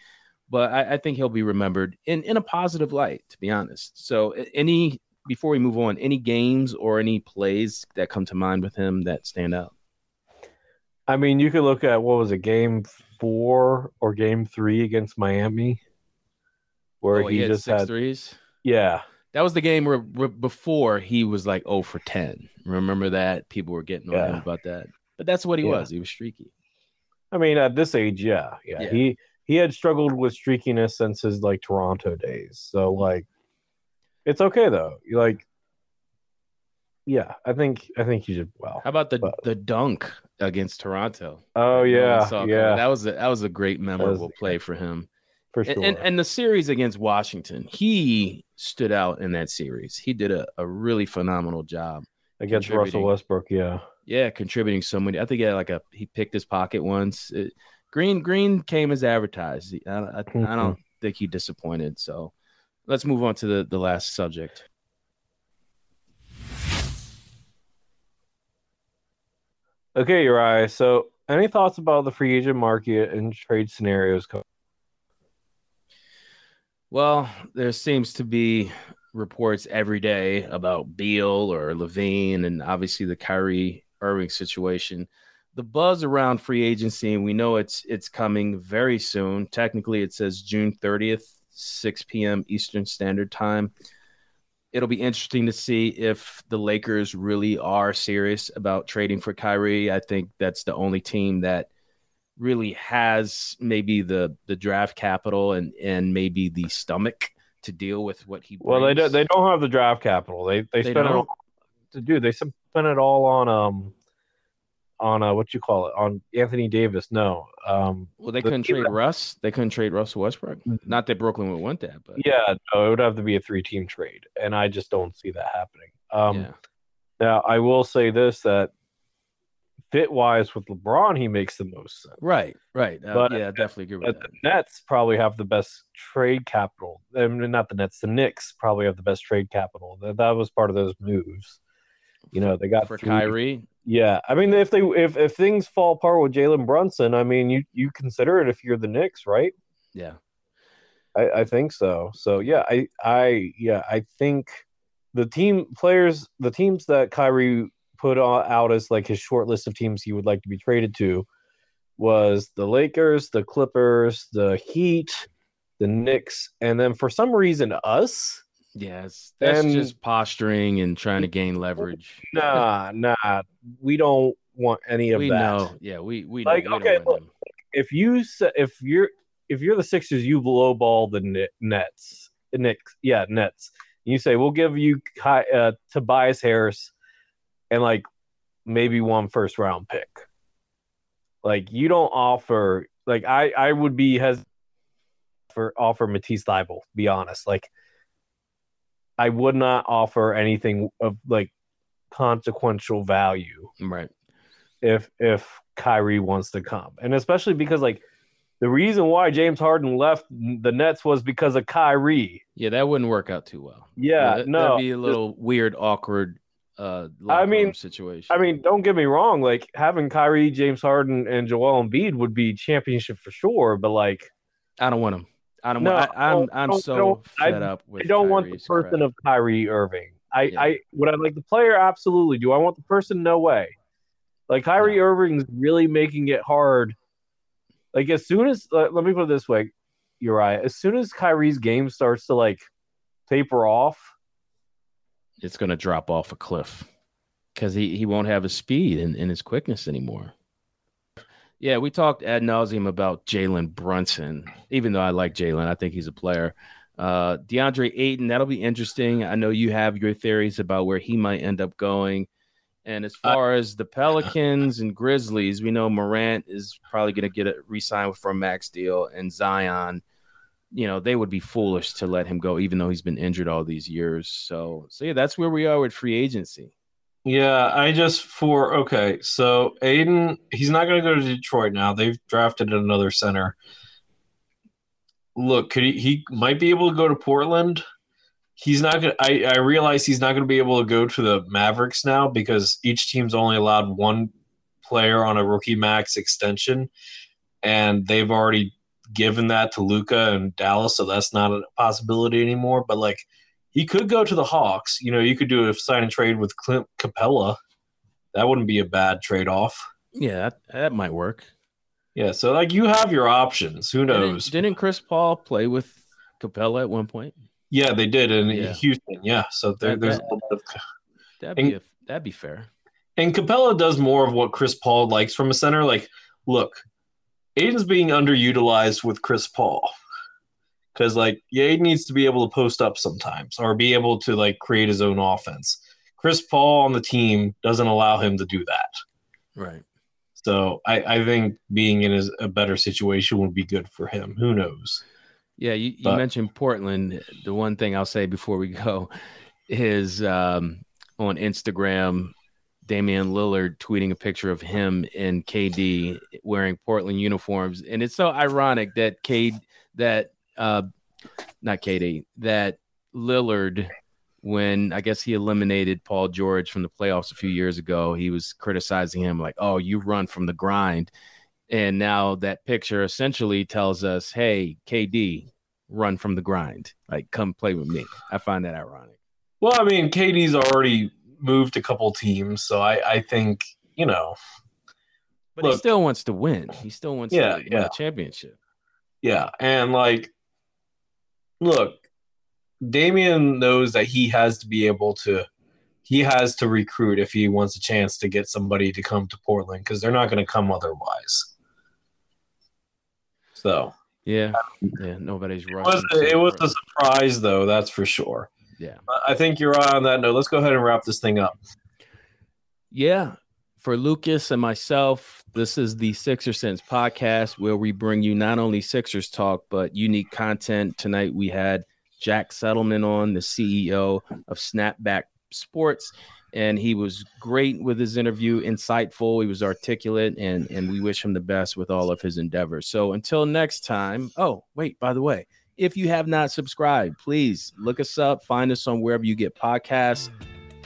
But I, I think he'll be remembered in, in a positive light, to be honest. So, any before we move on, any games or any plays that come to mind with him that stand out? I mean, you could look at what was a game four or game three against Miami, where Oh, he, had just six had, threes. Yeah, That was the game where, where before he was like 0 for 10. Remember that? People were getting on him about that. But that's what he Yeah. was. He was streaky. I mean, at this age, yeah, yeah, Yeah. he he had struggled with streakiness since his like Toronto days. So like, it's okay though. You like, yeah, I think I think he did well. How about the But- the dunk against Toronto? Oh yeah, yeah. That was a that was a great memorable was- play for him. For sure. And, and, and the series against Washington, he stood out in that series. He did a, a really phenomenal job against Russell. Westbrook, yeah. Yeah, contributing so many. I think he had like a he picked his pocket once. It- Green Green came as advertised. I, I, I mm-hmm. don't think he disappointed. So let's move on to the the last subject. Okay, Uriah. So, any thoughts about the free agent market and trade scenarios? co- Well, there seems to be reports every day about Beal or LaVine, and obviously the Kyrie Irving situation. The buzz around free agency, and we know it's it's coming very soon. Technically, it says June 30th, 6 p.m. Eastern Standard Time. It'll be interesting to see if the Lakers really are serious about trading for Kyrie. I think that's the only team that really has maybe the the draft capital and and maybe the stomach to deal with what he. Well, they don't. They don't have the draft capital. They they, They spend it all. Dude, they spend it all on um, on uh, what you call it on Anthony Davis. No, um, Well, they the couldn't trade that- Russ. They couldn't trade Russell Westbrook. Not that Brooklyn would want that, but yeah, no, it would have to be a three-team trade, and I just don't see that happening. Um, yeah. Now, I will say this: that fit-wise with LeBron, he makes the most sense. right, right. Uh, but- yeah, I definitely agree with that. the Nets probably have the best trade capital. I mean, not the Nets. The Knicks probably have the best trade capital. That, that was part of those moves. You know, they got For three- Kyrie, Yeah, I mean, if they if if things fall apart with Jalen Brunson, I mean, you you consider it if you're the Knicks, right? yeah, I, I think so. So yeah, I I yeah, I think the team players, the teams that Kyrie put out as like his short list of teams he would like to be traded to was the Lakers, the Clippers, the Heat, the Knicks, and then for some reason us. yes. That's And- just posturing and trying to gain leverage. Nah, nah, we don't want any of we that. know. Yeah, we we Like, we don't okay, look, if you if you're if you're the Sixers, you lowball the Net- Nets, Knicks, yeah, Nets. You say we'll give you uh, Tobias Harris and like maybe one first round pick. Like you don't offer like I I would be has for offer Matisse Thybulle. Be honest, like I would not offer anything of like consequential value Right. if if Kyrie wants to come, and especially because like the reason why James Harden left the Nets was because of Kyrie. Yeah, that wouldn't work out too well. Yeah, that, no, that'd be a little weird, awkward. Uh, I mean- situation. I mean, don't get me wrong. Like having Kyrie, James Harden, and Joel Embiid would be championship for sure. But like, I don't want him. I don't No, want. I, I'm don't- I'm so I- fed up with. I don't want the person crap. of Kyrie Irving. I, Yeah. I would I like the player absolutely. Do I want the person? No way. Like Kyrie Irving's really making it hard. Like as soon as uh, let me put it this way, Uriah. As soon as Kyrie's game starts to like taper off, it's going to drop off a cliff because he, he won't have his speed and, and his quickness anymore. Yeah, we talked ad nauseum about Jalen Brunson. Even though I like Jalen, I think he's a player. Uh, DeAndre Ayton, that'll be interesting. I know you have your theories about where he might end up going. And as far as the Pelicans and Grizzlies, we know Morant is probably going to get a re-sign for a max deal, and Zion, you know, they would be foolish to let him go, even though he's been injured all these years. So, so yeah, that's where we are with free agency. Yeah, I just for okay. So Ayton, he's not going to go to Detroit now. They've drafted another center. Look, could he? He might be able to go to Portland. He's not going. I I realize he's not going to be able to go to the Mavericks now because each team's only allowed one player on a rookie max extension, and they've already given that to Luka and Dallas, so that's not a possibility anymore. But like he could go to the Hawks. You know, you could do a sign and trade with Clint Capela. That wouldn't be a bad trade off. Yeah, that, that might work. Yeah, so like you have your options. Who knows? Didn't, didn't Chris Paul play with Capela at one point? yeah, they did in Yeah. Houston. Yeah, so there, That- there's a little bit of. That'd And- be a, that'd be fair. And Capela does more of what Chris Paul likes from a center. Like, look, Ayton's being underutilized with Chris Paul. Because, like, yeah, Ayton needs to be able to post up sometimes or be able to, like, create his own offense. Chris Paul on the team doesn't allow him to do that. Right. So I, I think being in a, a better situation would be good for him. Who knows? Yeah, you, you But- mentioned Portland. The one thing I'll say before we go is um, on Instagram, Damian Lillard tweeting a picture of him and KD wearing Portland uniforms, and it's so ironic that K that uh, not KD that Lillard when I guess he eliminated Paul George from the playoffs a few years ago, he was criticizing him like, "Oh, you run from the grind." And now that picture essentially tells us, "Hey, KD, run from the grind. Like come play with me." I find that ironic. Well, I mean, KD's already moved a couple teams, so I, I think you know, But he still wants to win. He still wants Yeah, to win yeah. a championship. yeah, and like, look, Damian knows that he has to be able to, he has to recruit if he wants a chance to get somebody to come to Portland because they're not going to come otherwise. So Yeah. Yeah. Nobody's it was it was a surprise though, that's for sure. Yeah. I think you're right on that note. Let's go ahead and wrap this thing up. Yeah. For Lucas and myself, this is the Sixer Sense podcast where we bring you not only Sixers talk, but unique content. Tonight we had Jack Settleman on, the CEO of Snapback Sports. And he was great with his interview, insightful. He was articulate, and, and we wish him the best with all of his endeavors. So until next time. Oh, wait, by the way, if you have not subscribed, please look us up, find us on wherever you get podcasts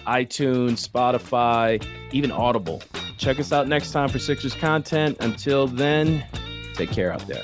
iTunes, Spotify, even Audible. Check us out next time for Sixers content. Until then, take care out there.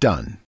done.